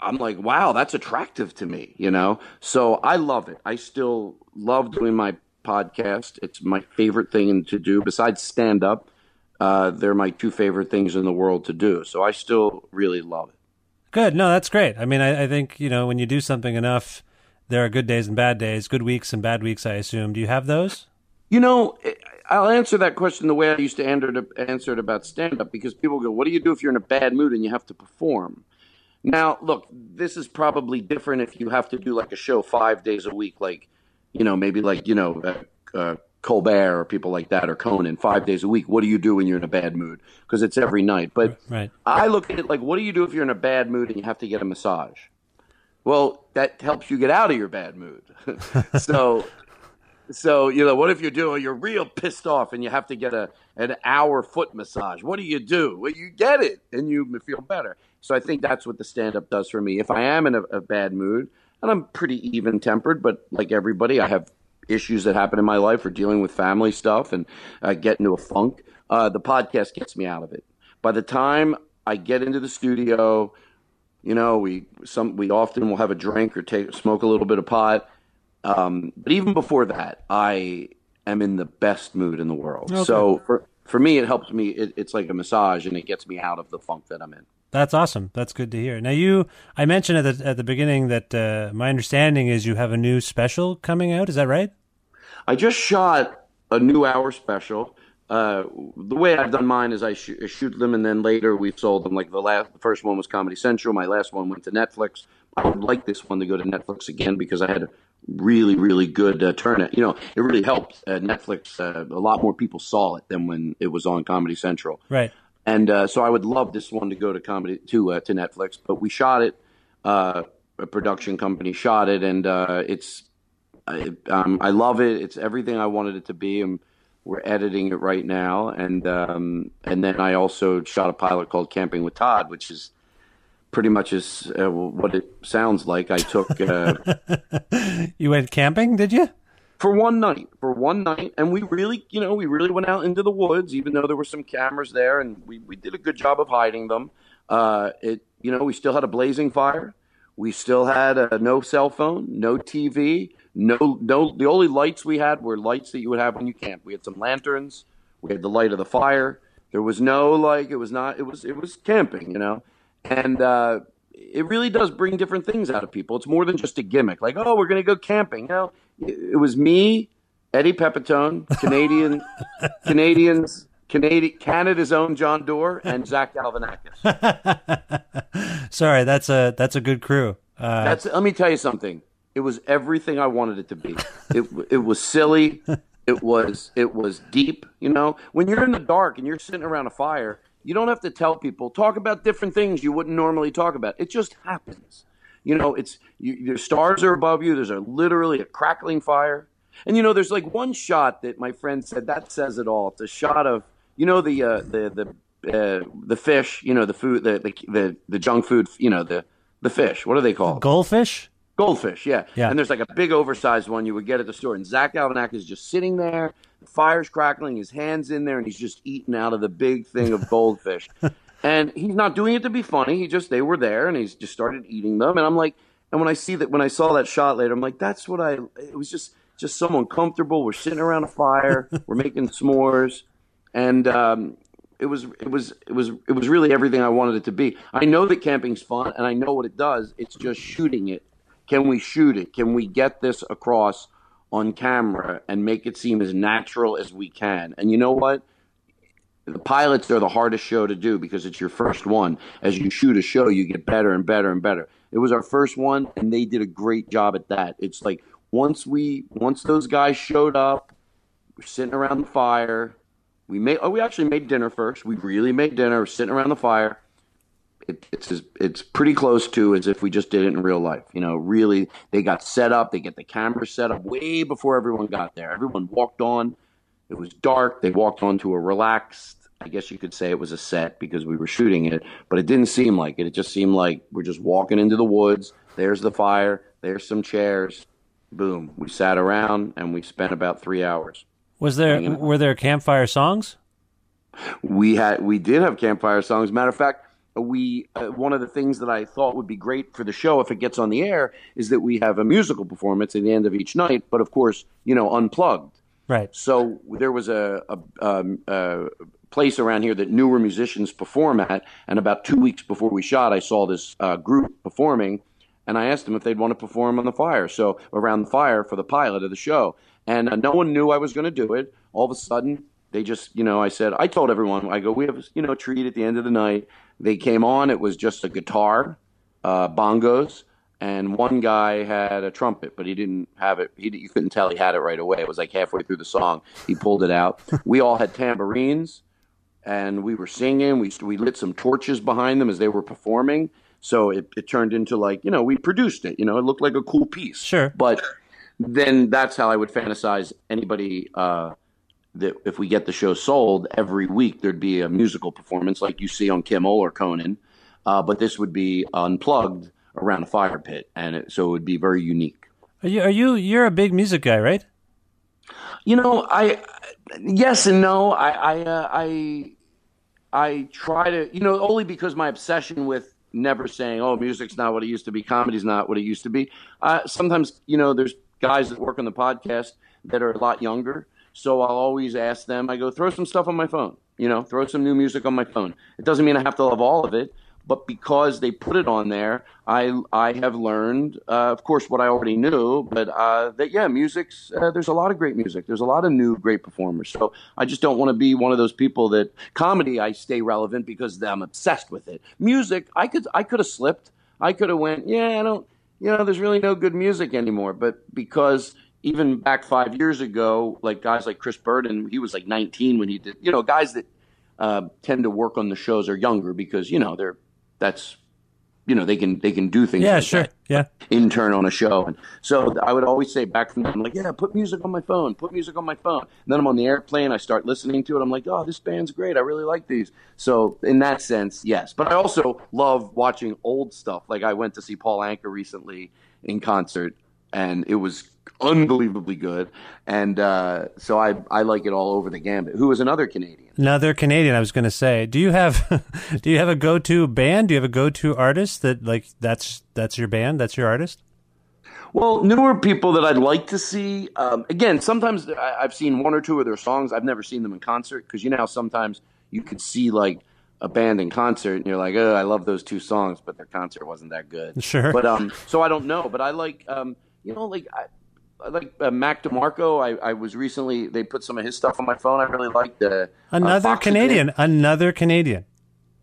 I'm like, wow, that's attractive to me, you know? So I love it. I still love doing my podcast. It's my favorite thing to do besides stand up. Uh, they're my two favorite things in the world to do. So I still really love it. Good. No, that's great. I mean, I, I think you know when you do something enough, there are good days and bad days, good weeks and bad weeks. I assume. Do you have those? You know, I'll answer that question the way I used to answer it about stand up because people go, What do you do if you're in a bad mood and you have to perform? Now, look, this is probably different if you have to do like a show five days a week, like, you know, maybe like, you know, uh, uh, Colbert or people like that or Conan five days a week. What do you do when you're in a bad mood? Because it's every night. But right. I look at it like, what do you do if you're in a bad mood and you have to get a massage? Well, that helps you get out of your bad mood. <laughs> so, so you know, what if you're doing? You're real pissed off and you have to get a an hour foot massage. What do you do? Well, you get it and you feel better. So I think that's what the stand up does for me. If I am in a, a bad mood, and I'm pretty even tempered, but like everybody, I have issues that happen in my life or dealing with family stuff and uh, get into a funk. Uh, the podcast gets me out of it. By the time I get into the studio, you know, we some we often will have a drink or take smoke a little bit of pot. Um, but even before that, I am in the best mood in the world. Okay. So for for me, it helps me. It, it's like a massage, and it gets me out of the funk that I'm in. That's awesome. That's good to hear. Now, you, I mentioned at the at the beginning that uh, my understanding is you have a new special coming out. Is that right? I just shot a new hour special. Uh, the way I've done mine is I sh- shoot them and then later we've sold them. Like the last, the first one was Comedy Central. My last one went to Netflix. I would like this one to go to Netflix again because I had really, really good uh, turnout. You know, it really helped uh, Netflix. Uh, a lot more people saw it than when it was on Comedy Central. Right. And uh, so I would love this one to go to comedy to uh, to Netflix. But we shot it. a production company shot it, and it's I, um, I love it. It's everything I wanted it to be. And we're editing it right now. And um, and then I also shot a pilot called Camping with Todd, which is pretty much is uh, what it sounds like. I took. Uh, <laughs> you went camping, did you? For one night, for one night, and we really, you know, we really went out into the woods, even though there were some cameras there, and we, we did a good job of hiding them. Uh, it, you know, we still had a blazing fire. We still had a, no cell phone, no TV, no, no. The only lights we had were lights that you would have when you camp. We had some lanterns. We had the light of the fire. There was no like. It was not. It was. It was camping. You know, and uh, it really does bring different things out of people. It's more than just a gimmick. Like, oh, we're going to go camping. You know, it, it was me, Eddie Pepitone, Canadian, <laughs> Canadians, Canadian, Canada's own Jon Dore, and Zach Galifianakis. <laughs> Sorry, that's a that's a good crew. Uh, that's. Let me tell you something. It was everything I wanted it to be. it it was silly. <laughs> It was it was deep. You know, when you're in the dark and you're sitting around a fire, you don't have to tell people talk about different things you wouldn't normally talk about. It just happens. You know, it's you, your stars are above you. There's a literally a crackling fire, and you know, there's like one shot that my friend said that says it all. It's a shot of you know the uh, the the uh, the fish. You know the food the, the the the junk food. You know the the fish. What are they called? Goldfish. Goldfish, yeah. yeah. And there's like a big oversized one you would get at the store. And Zach Galifianakis is just sitting there, the fire's crackling, his hands in there, and he's just eating out of the big thing of goldfish. <laughs> and he's not doing it to be funny. He just they were there, and he's just started eating them. And I'm like, and when I see that, when I saw that shot later, I'm like, that's what I. It was just just so uncomfortable. We're sitting around a fire, <laughs> we're making s'mores, and um, it was it was it was it was really everything I wanted it to be. I know that camping's fun, and I know what it does. It's just shooting it can we shoot it? Can we get this across on camera and make it seem as natural as we can? And you know what? The pilots are the hardest show to do because it's your first one. As you shoot a show, you get better and better and better. It was our first one, and they did a great job at that. It's like once we once those guys showed up, we're sitting around the fire. We made oh we actually made dinner first. We really made dinner. We're sitting around the fire it, it's as, it's pretty close to as if we just did it in real life. You know, really, they got set up. They get the camera set up way before everyone got there. Everyone walked on. It was dark. They walked onto a relaxed. I guess you could say it was a set because we were shooting it, but it didn't seem like it. It just seemed like we're just walking into the woods. There's the fire. There's some chairs. Boom. We sat around and we spent about three hours. Was there were there campfire songs? We had we did have campfire songs. Matter of fact, we uh, one of the things that I thought would be great for the show if it gets on the air is that we have a musical performance at the end of each night, but of course, you know, unplugged. Right. So there was a, a, um, a place around here that newer musicians perform at, and about two weeks before we shot, I saw this uh, group performing, and I asked them if they'd want to perform on the fire. So around the fire for the pilot of the show, and uh, no one knew I was going to do it all of a sudden they just, you know, I said, I told everyone, I go, we have, you know, a treat at the end of the night. They came on. It was just a guitar, uh, bongos, and one guy had a trumpet, but he didn't have it. He, you couldn't tell he had it right away. It was like halfway through the song, he pulled it out. We all had tambourines, and we were singing. We we lit some torches behind them as they were performing. So it, it turned into like you know we produced it. You know, it looked like a cool piece. Sure, but then that's how I would fantasize anybody. Uh, that if we get the show sold every week, there'd be a musical performance like you see on Kimmel or Conan, uh, but this would be unplugged around a fire pit, and it, so it would be very unique. Are you? Are you? You're a big music guy, right? You know, I yes and no. I I uh, I I try to, you know, only because my obsession with never saying, "Oh, music's not what it used to be, comedy's not what it used to be." Uh, sometimes, you know, there's guys that work on the podcast that are a lot younger so I'll always ask them, I go, throw some stuff on my phone, you know, throw some new music on my phone. It doesn't mean I have to love all of it, but because they put it on there, I I have learned, uh, of course, what I already knew, but uh, that yeah, music's uh, there's a lot of great music. There's a lot of new great performers. So I just don't want to be one of those people that comedy I stay relevant because I'm obsessed with it. Music, I could I could have slipped. I could have went, yeah, I don't, you know, there's really no good music anymore. But because even back five years ago, like guys like Chris Burden, he was like 19 when he did. You know, guys that uh, tend to work on the shows are younger because you know they're that's you know they can they can do things. Yeah, like sure. that. Yeah, intern on a show, and so I would always say back from then, I'm like, yeah, put music on my phone, put music on my phone. And then I'm on the airplane, I start listening to it. I'm like, oh, this band's great. I really like these. So in that sense, yes. But I also love watching old stuff. Like I went to see Paul Anka recently in concert, and it was unbelievably good. And uh, so I I like it all over the gambit. Who is another Canadian? Another Canadian. I was going to say, do you have <laughs> do you have a go to band? Do you have a go to artist that like that's that's your band? That's your artist? Well, newer people that I'd like to see. Um, again, sometimes I've seen one or two of their songs. I've never seen them in concert because you know how sometimes you could see like a band in concert and you're like, oh, I love those two songs, but their concert wasn't that good. Sure. But um, so I don't know. But I like um, you know, like I, like uh, Mac DeMarco. I, I was recently they put some of his stuff on my phone. I really liked uh, another uh, Canadian. Another Canadian.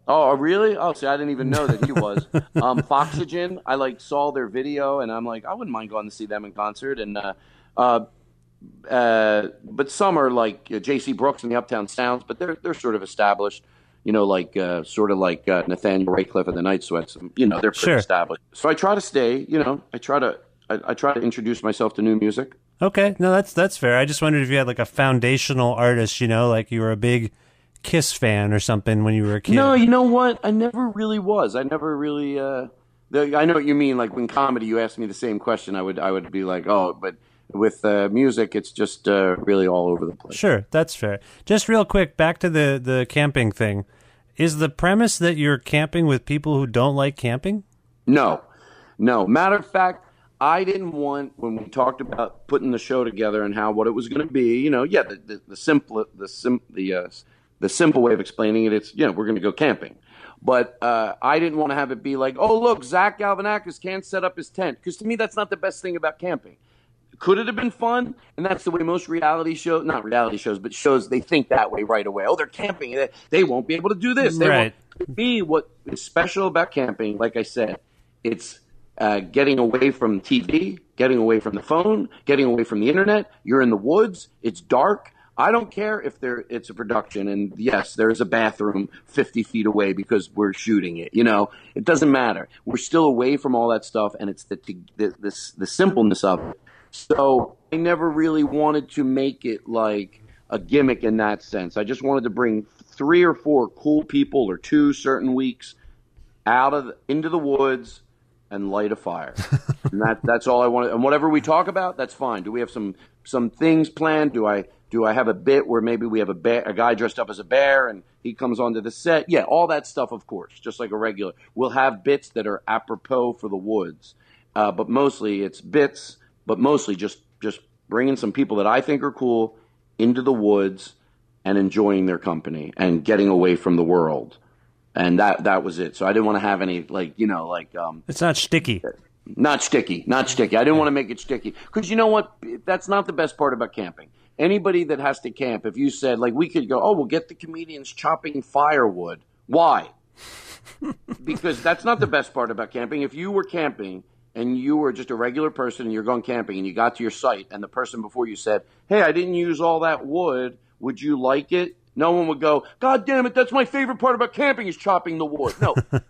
Oh, really? Oh, see, I didn't even know that he <laughs> was. um, Foxygen. I like saw their video, and I'm like, I wouldn't mind going to see them in concert. And uh, uh, uh, but some are like uh, J.C. Brooks and the Uptown Sounds, but they're they're sort of established. You know, like uh, sort of like uh, Nathaniel Rateliff and the Night Sweats. You know, they're pretty Sure. established. So I try to stay. You know, I try to I, I try to introduce myself to new music. Okay, no, that's that's fair. I just wondered if you had like a foundational artist, you know, like you were a big Kiss fan or something when you were a kid. No, you know what? I never really was. I never really. Uh, the, I know what you mean. Like when comedy, you asked me the same question, I would I would be like, oh, but with uh, music, it's just uh, really all over the place. Sure, that's fair. Just real quick, back to the the camping thing. Is the premise that you're camping with people who don't like camping? No, no. Matter of fact, I didn't want when we talked about putting the show together and how what it was going to be. You know, yeah, the the, the simple the sim the uh, the simple way of explaining it. It's you know we're going to go camping. But uh, I didn't want to have it be like, oh look, Zach Galifianakis can't set up his tent because to me that's not the best thing about camping. Could it have been fun? And that's the way most reality shows, not reality shows, but shows they think that way right away. Oh, they're camping. They, they won't be able to do this. They Right. won't. Me, what is special about camping, like I said, it's uh, getting away from TV, getting away from the phone, getting away from the internet. You're in the woods. It's dark. I don't care if there it's a production and yes, there's a bathroom 50 feet away because we're shooting it. You know, it doesn't matter. We're still away from all that stuff, and it's the the the, the simpleness of it. So I never really wanted to make it like a gimmick in that sense. I just wanted to bring three or four cool people or two certain weeks out of into the woods and light a fire. and that that's all I wanted. And whatever we talk about, that's fine. Do we have some some things planned? Do I do I have a bit where maybe we have a bear, a guy dressed up as a bear and he comes onto the set? Yeah, all that stuff, of course, just like a regular. We'll have bits that are apropos for the woods, uh, but mostly it's bits. But mostly just just bringing some people that I think are cool into the woods and enjoying their company and getting away from the world. And that that was it. So I didn't want to have any like you know like um, It's not sticky. not sticky, not sticky. I didn't want to make it sticky because you know what? That's not the best part about camping. anybody that has to camp, if you said like we could go, oh, we'll get the comedians chopping firewood. Why? <laughs> because that's not the best part about camping. If you were camping and you were just a regular person and you're going camping and you got to your site and the person before you said, "Hey, I didn't use all that wood. Would you like it?" No one would go, "God damn it, that's my favorite part about camping is chopping the wood." No. <laughs>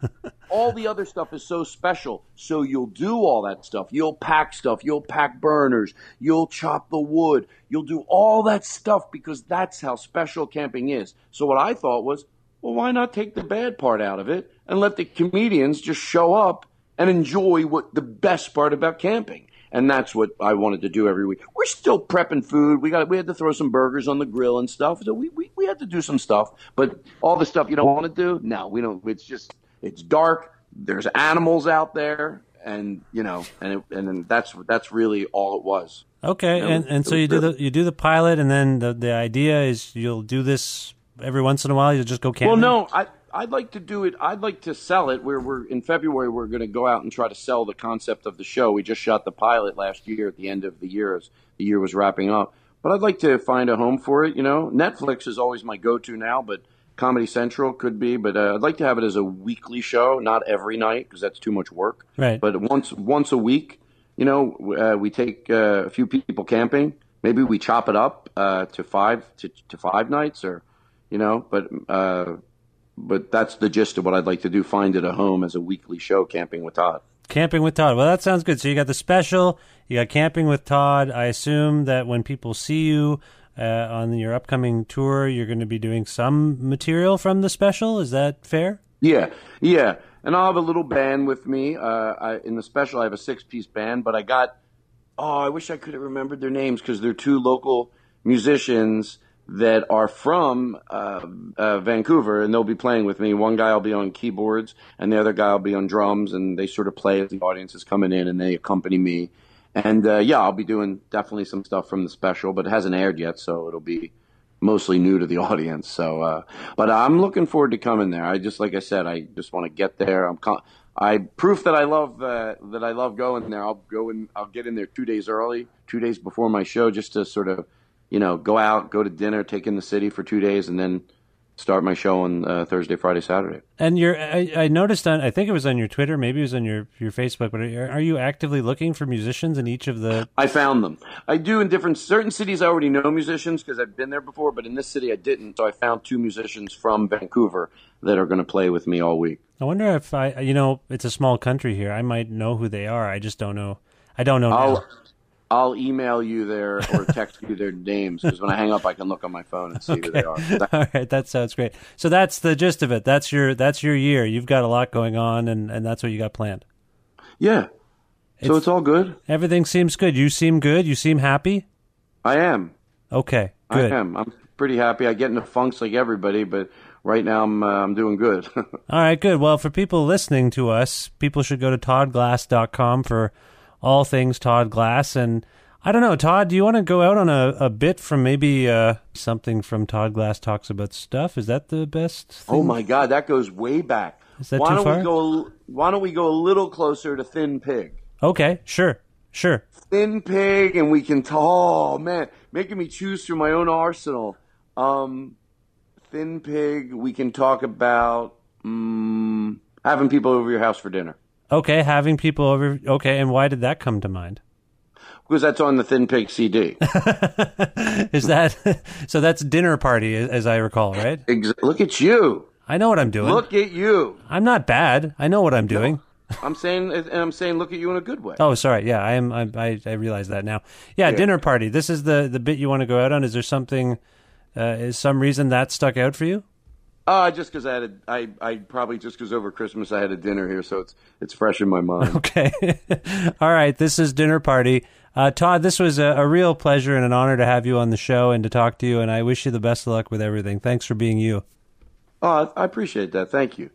all the other stuff is so special. So you'll do all that stuff. You'll pack stuff. You'll pack burners. You'll chop the wood. You'll do all that stuff because that's how special camping is. So what I thought was, well, why not take the bad part out of it and let the comedians just show up and enjoy what the best part about camping? And that's what I wanted to do every week. We're still prepping food. We got we had to throw some burgers on the grill and stuff. So we, we, we had to do some stuff. But all the stuff you don't want to do, no, we don't. It's just it's dark. There's animals out there, and you know, and it, and that's that's really all it was. Okay, You know, and and so you do the you do the pilot, and then the the idea is you'll do this every once in a while. You'll just go camping. Well, no, I I'd like to do it. I'd like to sell it. Where we're in February, we're going to go out and try to sell the concept of the show. We just shot the pilot last year at the end of the year as the year was wrapping up. But I'd like to find a home for it. You know, Netflix is always my go-to now, but Comedy Central could be. But uh, I'd like to have it as a weekly show, not every night because that's too much work. Right. But once once a week, you know, uh, we take uh, a few people camping. Maybe we chop it up uh, to five to, to five nights, or you know. But uh, but that's the gist of what I'd like to do. Find it a home as a weekly show, camping with Todd. Camping with Todd. Well, that sounds good. So you got the special, you got camping with Todd. I assume that when people see you uh, on your upcoming tour, you're going to be doing some material from the special. Is that fair? Yeah, yeah. And I'll have a little band with me. Uh, I, in the special, I have a six-piece band, but I got. Oh, I wish I could have remembered their names because they're two local musicians that are from uh, uh, Vancouver, and they'll be playing with me. One guy will be on keyboards, and the other guy will be on drums, and they sort of play as the audience is coming in, and they accompany me. And uh, yeah, I'll be doing definitely some stuff from the special, but it hasn't aired yet, so it'll be mostly new to the <laughs> audience. So, uh, but I'm looking forward to coming there. I just, like I said, I just want to get there. I'm, con- I proof that I love uh, that I love going there. I'll go and I'll get in there two days early, two days before my show, just to sort of, you know, go out, go to dinner, take in the city for two days, and then start my show on uh, Thursday, Friday, Saturday. And you're, I, I noticed on, I think it was on your Twitter, maybe it was on your, your Facebook, but are, are you actively looking for musicians in each of the? <laughs> I found them. I do in different certain cities. I already know musicians because I've been there before, but in this city I didn't. So I found two musicians from Vancouver that are going to play with me all week. I wonder if I, you know, it's a small country here. I might know who they are. I just don't know. I don't know. I'll email you their or text you their names because when I hang up, I can look on my phone and see who they are. <laughs> All right, that sounds great. So that's the gist of it. That's your that's your year. You've got a lot going on, and and that's what you got planned. Yeah. So it's all good. Everything seems good. You seem good. You seem happy. I am. Okay, good. I am. I'm pretty happy. I get into funks like everybody, but right now I'm uh, I'm doing good. <laughs> All right, good. Well, for people listening to us, people should go to toddglass.com for all things Todd Glass. And I don't know, Todd, do you want to go out on a, a bit from maybe uh, something from Todd Glass Talks About Stuff? Is that the best? Thing? oh my God, that goes way back. Is that why too don't far? we go? Why don't we go a little closer to Thin Pig? Okay, sure, sure. Thin Pig, and we can. talk. oh man, making me choose through my own arsenal. Um, Thin Pig. We can talk about mm, having people over your house for dinner Okay, having people over. Okay, and why did that come to mind? because that's on the Thin Pig CD. <laughs> Is that <laughs> so? That's dinner party, as I recall, right? Look at you. I know what I'm doing. Look at you. I'm not bad. I know what I'm doing. I'm saying, and I'm saying, look at you in a good way. Oh, sorry. Yeah, I am. I I, I realize that now. Yeah, dinner party. This is the the bit you want to go out on. Is there something? Uh, is some reason that stuck out for you? Uh, just because I had a, I, I probably just because over Christmas I had a dinner here, so it's it's fresh in my mind. <laughs> Okay. All right. This is dinner party. Uh, Todd, this was a, a real pleasure and an honor to have you on the show and to talk to you. And I wish you the best of luck with everything. Thanks for being you. Oh, I appreciate that. Thank you.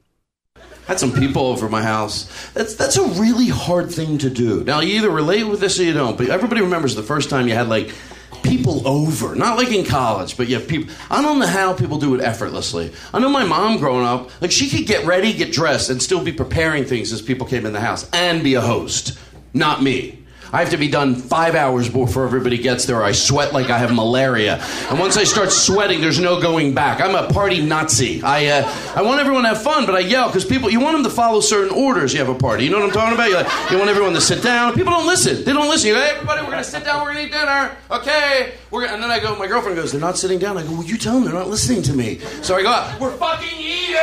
had some people over my house. That's that's a really hard thing to do. Now you either relate with this or you don't. But everybody remembers the first time you had like people over. Not like in college, but you have people. I don't know how people do it effortlessly. I know my mom growing up, like she could get ready, get dressed, and still be preparing things as people came in the house and be a host. Not me. I have to be done five hours before everybody gets there. I sweat like I have malaria. And once I start sweating, there's no going back. I'm a party Nazi. I, uh, I want everyone to have fun, but I yell because people, you want them to follow certain orders. You have a party. You know what I'm talking about? You, like, you want everyone to sit down. People don't listen. They don't listen. You go, hey, everybody, we're going to sit down. We're going to eat dinner. Okay. We're gonna, and then I go, my girlfriend goes, they're not sitting down. I go, well, you tell them they're not listening to me. So I go, up, we're fucking eating.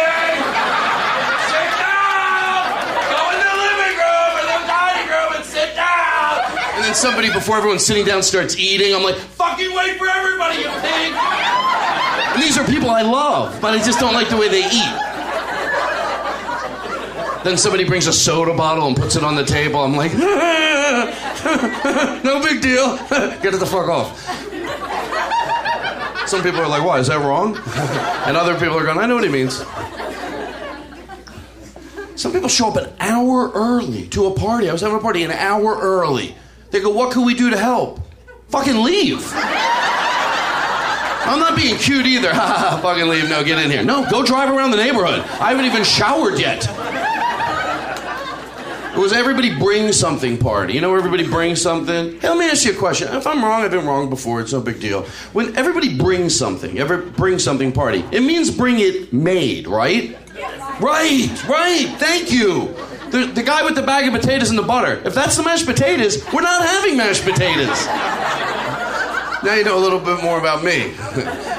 sit down. Go in the living room or the dining room and sit down. And then somebody, before everyone's sitting down, starts eating. I'm like, fucking wait for everybody, you pig. And these are people I love, but I just don't like the way they eat. Then somebody brings a soda bottle and puts it on the table. I'm like, <laughs> no big deal. <laughs> Get it the fuck off. Some people are like, why? Is that wrong? <laughs> and other people are going, I know what he means. Some people show up an hour early to a party. I was having a party an hour early. They go, what can we do to help? Fucking leave. I'm not being cute either. <laughs> fucking leave. No, get in here. No, go drive around the neighborhood. I haven't even showered yet. It was everybody bring something party. You know, everybody brings something. Hey, let me ask you a question. If I'm wrong, I've been wrong before. It's no big deal. When everybody brings something, ever bring something party, it means bring it made, right? Right, right. Thank you. The, the guy with the bag of potatoes and the butter. If that's the mashed potatoes, we're not having mashed potatoes. now you know a little bit more about me. <laughs>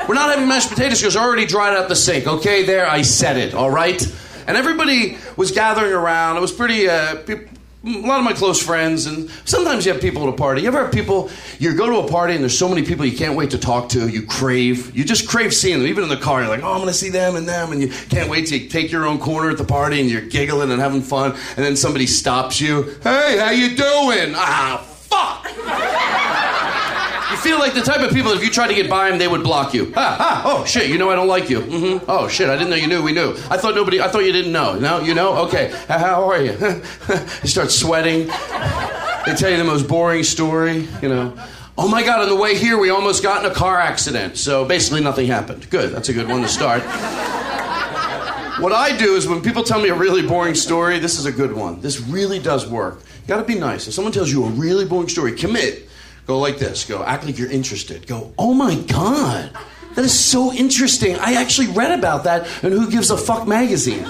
we're not having mashed potatoes because I already dried out the sink. Okay, there, I said it, all right? And everybody was gathering around. It was pretty, uh, pe- a lot of my close friends, and sometimes you have people at a party. You ever have people, you go to a party and there's so many people you can't wait to talk to, you crave, you just crave seeing them. Even in the car, you're like, oh, I'm gonna see them and them, and you can't wait to take your own corner at the party and you're giggling and having fun, and then somebody stops you, hey, how you doing? Ah, fuck! <laughs> You feel like the type of people, if you tried to get by them, they would block you. Oh shit, you know I don't like you. Mm-hmm. Oh shit, I didn't know you knew we knew. I thought nobody, I thought you didn't know. No, you know? Okay, how, how are you? <laughs> you start sweating. They tell you the most boring story, you know. Oh my God, on the way here, we almost got in a car accident. So basically, nothing happened. Good, that's a good one to start. What I do is when people tell me a really boring story, this is a good one. This really does work. You gotta be nice. If someone tells you a really boring story, commit. Go like this. Go, act like you're interested. Go, oh my God, that is so interesting. I actually read about that in Who Gives a Fuck magazine.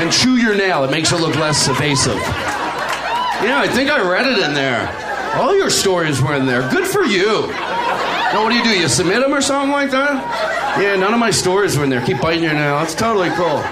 and chew your nail, it makes it look less evasive. Yeah, I think I read it in there. All your stories were in there. Good for you. Now, what do you do? You submit them or something like that? Yeah, none of my stories were in there. Keep biting your nail. That's totally cool.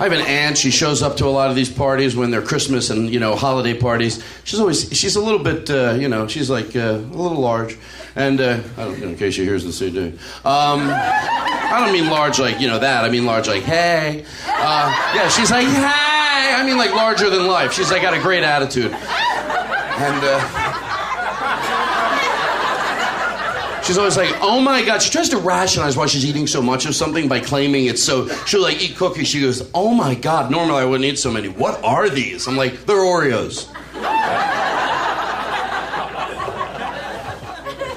I have an aunt. She shows up to a lot of these parties when they're Christmas and you know holiday parties. She's always she's a little bit uh, you know she's like uh, a little large, and uh, in case she hears the CD. Um, I don't mean large like you know that. I mean large like hey. Uh, yeah, she's like hey. I mean like larger than life. She's like got a great attitude, and. Uh, She's always like, oh my God. She tries to rationalize why she's eating so much of something by claiming it's so. She'll like eat cookies. She goes, oh my God. Normally I wouldn't eat so many. What are these? I'm like, they're Oreos.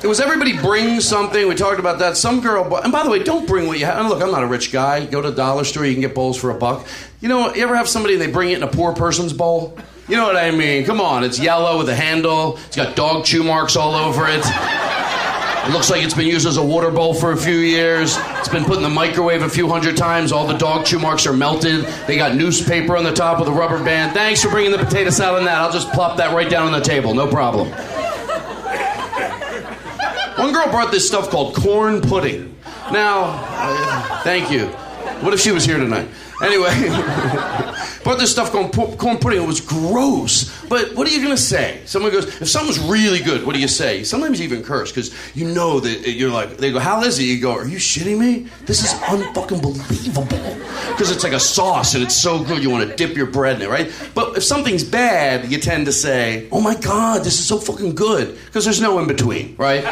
It was everybody bring something. We talked about that. Some girl, and by the way, don't bring what you have. And look, I'm not a rich guy. Go to the dollar store, you can get bowls for a buck. You know, you ever have somebody and they bring it in a poor person's bowl? You know what I mean? Come on, it's yellow with a handle. It's got dog chew marks all over it. It looks like it's been used as a water bowl for a few years. It's been put in the microwave a few hundred times. All the dog chew marks are melted. They got newspaper on the top with a rubber band. Thanks for bringing the potato salad and that. I'll just plop that right down on the table. No problem. One girl brought this stuff called corn pudding. Now, uh, thank you. What if she was here tonight? Anyway, <laughs> brought this stuff called corn pudding. It was gross. But what are you going to say? Someone goes, if something's really good, what do you say? Sometimes you even curse because you know that you're like, they go, how is it? You go, are you shitting me? This is unfucking believable. Because it's like a sauce and it's so good you want to dip your bread in it, right? But if something's bad, you tend to say, oh my God, this is so fucking good. Because there's no in between, right?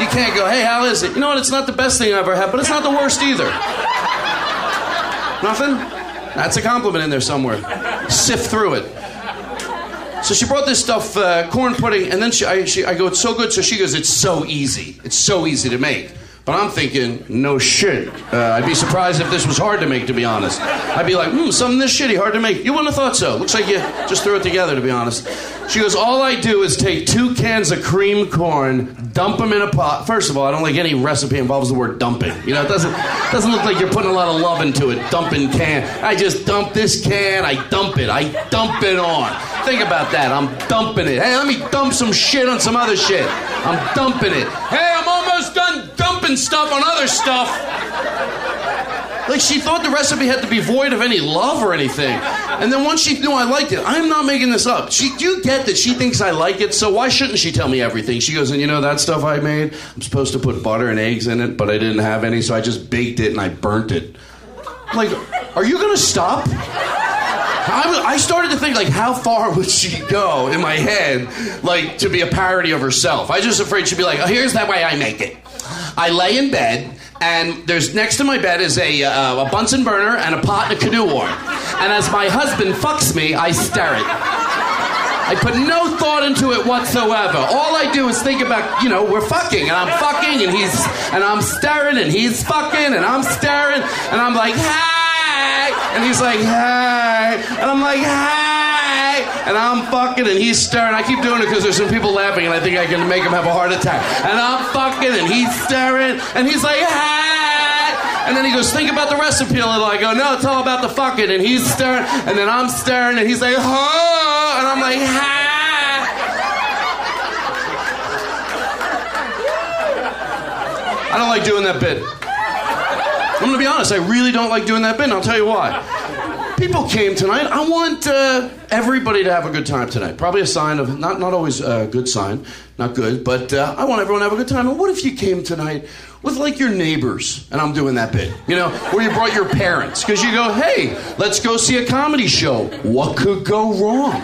You can't go, hey, how is it? You know what? It's not the best thing I've ever had, but it's not the worst either. Nothing? That's a compliment in there somewhere. Sift through it. So she brought this stuff, uh, corn pudding, and then she I, she, I go, it's so good. So she goes, it's so easy. It's so easy to make. But I'm thinking, no shit. Uh, I'd be surprised if this was hard to make, to be honest. I'd be like, hmm, something this shitty, hard to make. You wouldn't have thought so. Looks like you just threw it together, to be honest. She goes, all I do is take two cans of cream corn, dump them in a pot. First of all, I don't like any recipe involves the word dumping. You know, it doesn't doesn't look like you're putting a lot of love into it. Dumping can. I just dump this can. I dump it. I dump it on. Think about that. I'm dumping it. Hey, let me dump some shit on some other shit. I'm dumping it. Hey, I'm almost done stuff on other stuff. Like she thought the recipe had to be void of any love or anything. And then once she knew I liked it, I'm not making this up. She, you get that she thinks I like it, so why shouldn't she tell me everything? She goes, and you know that stuff I made? I'm supposed to put butter and eggs in it, but I didn't have any, so I just baked it and I burnt it. Like, are you gonna stop? I, I started to think like, how far <laughs> would she go in my head, like to be a parody of herself? I just afraid she'd be like, oh, here's that way I make it. I lay in bed, and there's next to my bed is a, uh, a Bunsen burner and a pot and a canoe warm. And as my husband fucks me, I stare it. I put no thought into it whatsoever. All I do is think about, you know, we're fucking, and I'm fucking, and he's, and I'm staring, and he's fucking, and I'm staring, and I'm like, hey, and he's like, hey, and I'm like, hey, and I'm fucking, and he's staring. I keep doing it because there's some people laughing, and I think I can make him have a heart attack. And I'm fucking, and he's staring, and he's like, hey. And then he goes, think about the recipe a little. I go, no, it's all about the fucking. And he's staring, and then I'm staring, and he's like, oh, and I'm like, ha. I don't like doing that bit. I'm gonna be honest, I really don't like doing that bit, and I'll tell you why. People came tonight. I want uh, everybody to have a good time tonight. Probably a sign of, not, not always a good sign, not good, but uh, I want everyone to have a good time. And what if you came tonight with like your neighbors, and I'm doing that bit, you know, or you brought your parents, because you go, hey, let's go see a comedy show. What could go wrong?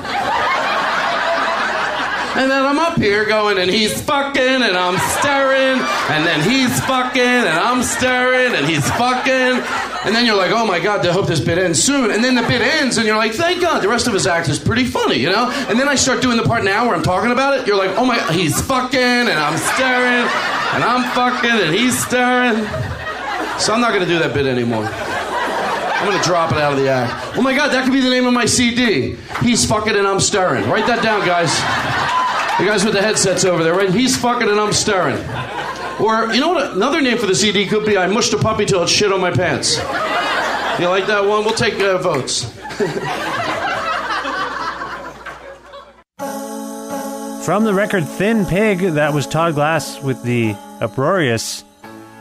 And then I'm up here going, and he's fucking, and I'm staring, and then he's fucking, and I'm staring, and he's fucking. And then you're like, oh my God, I hope this bit ends soon. And then the bit ends, and you're like, thank God, the rest of his act is pretty funny, you know? And then I start doing the part now where I'm talking about it. You're like, oh my, he's fucking, and I'm staring, and I'm fucking, and he's staring. So I'm not gonna do that bit anymore. I'm gonna drop it out of the act. Oh my God, that could be the name of my CD. He's fucking and I'm staring. Write that down, guys. The guys with the headsets over there, right? He's fucking and I'm staring. Or, you know what? Another name for the CD could be I mushed a puppy till it shit on my pants. You like that one? We'll take uh, votes. From the record Thin Pig, that was Todd Glass with the uproarious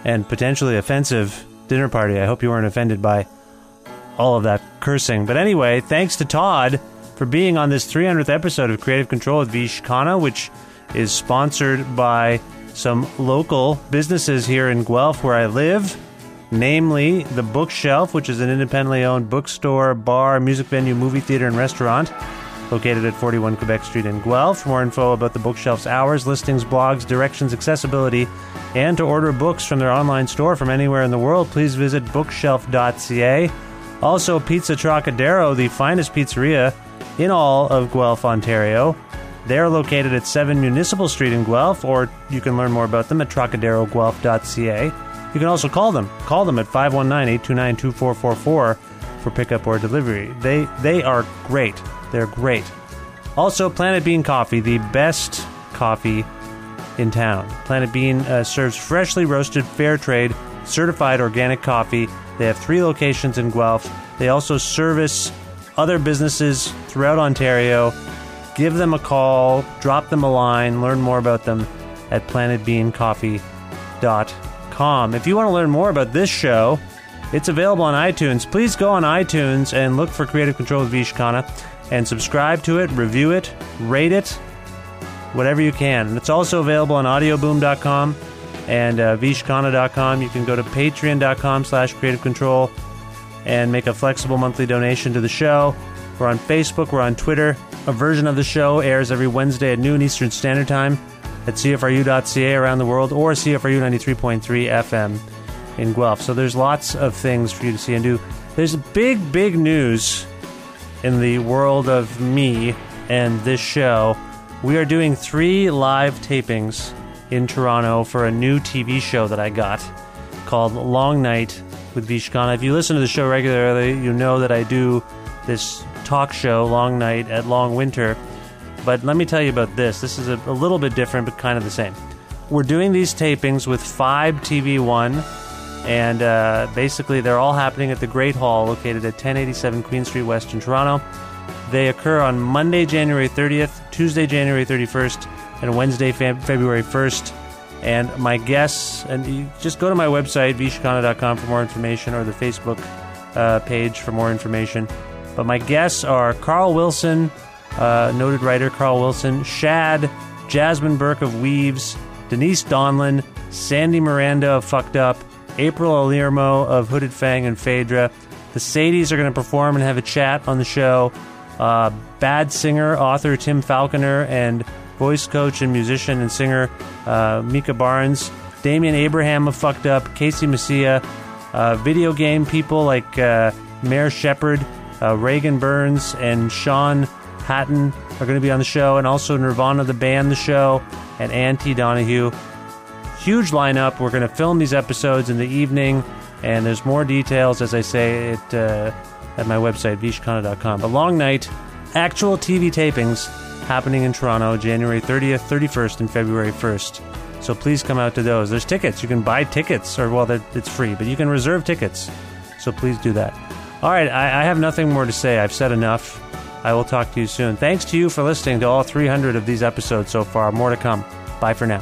and potentially offensive dinner party. I hope you weren't offended by all of that cursing. But anyway, thanks to Todd for being on this 300th episode of Creative Control with Vish Khanna, which is sponsored by some local businesses here in Guelph where I live, namely The Bookshelf, which is an independently owned bookstore, bar, music venue, movie theater, and restaurant located at 41 Quebec Street in Guelph. For more info about the bookshelf's hours, listings, blogs, directions, accessibility, and to order books from their online store from anywhere in the world, please visit bookshelf.ca. Also, Pizza Trocadero, the finest pizzeria in all of Guelph, Ontario. They're located at 7 Municipal Street in Guelph, or you can learn more about them at trocaderoguelph.ca. You can also call them. Call them at 519 829 2444 for pickup or delivery. They, they are great. They're great. Also, Planet Bean Coffee, the best coffee in town. Planet Bean uh, serves freshly roasted, fair trade, certified organic coffee. They have three locations in Guelph. They also service other businesses throughout Ontario. Give them a call, drop them a line, learn more about them at planetbeancoffee.com. If you want to learn more about this show, it's available on iTunes. Please go on iTunes and look for Creative Control with Vish Khanna and subscribe to it, review it, rate it, whatever you can. It's also available on audioboom.com and uh, vishkhanna.com. You can go to patreon.com slash creative control and make a flexible monthly donation to the show. We're on Facebook, we're on Twitter. A version of the show airs every Wednesday at noon Eastern Standard Time at CFRU.ca around the world or CFRU 93.3 FM in Guelph. So there's lots of things for you to see and do. There's big, big news in the world of me and this show. We are doing three live tapings in Toronto for a new TV show that I got called Long Night with Vish Khanna. If you listen to the show regularly, you know that I do this talk show, Long Night at Long Winter. But let me tell you about this. This is a, a little bit different, but kind of the same. We're doing these tapings with Fibe TV One, and uh, basically they're all happening at the Great Hall, located at 1087 Queen Street West in Toronto. They occur on Monday, January 30th, Tuesday, January 31st, and Wednesday, Feb- February 1st. And my guests, and you just go to my website, vishkhanna.com, for more information, or the Facebook uh, page for more information. But my guests are Carl Wilson, uh, noted writer Carl Wilson, Shad, Jasmyn Burke of Weaves, Denise Donlon, Sandy Miranda of Fucked Up, April Aliermo of Hooded Fang and Phaedra. The Sadies are going to perform and have a chat on the show. Uh, bad singer, author Tim Falconer, and voice coach and musician and singer uh, Micah Barnes, Damian Abraham of Fucked Up, Casey Mecija, uh, video game people like uh, Mayor Shepard, uh, Reagan Burns, and Sean Hatton are going to be on the show, and also Nirvana the band, the show, and Auntie Donahue. Huge lineup. We're going to film these episodes in the evening, and there's more details, as I say, at, uh, at my website, vishkhanna.com. A long night, actual TV tapings happening in Toronto, January 30th, 31st, and February 1st. So please come out to those. There's tickets. You can buy tickets, or well, it's free, but you can reserve tickets. So please do that. All right, I, I have nothing more to say. I've said enough. I will talk to you soon. Thanks to you for listening to all 300 of these episodes so far. More to come. Bye for now.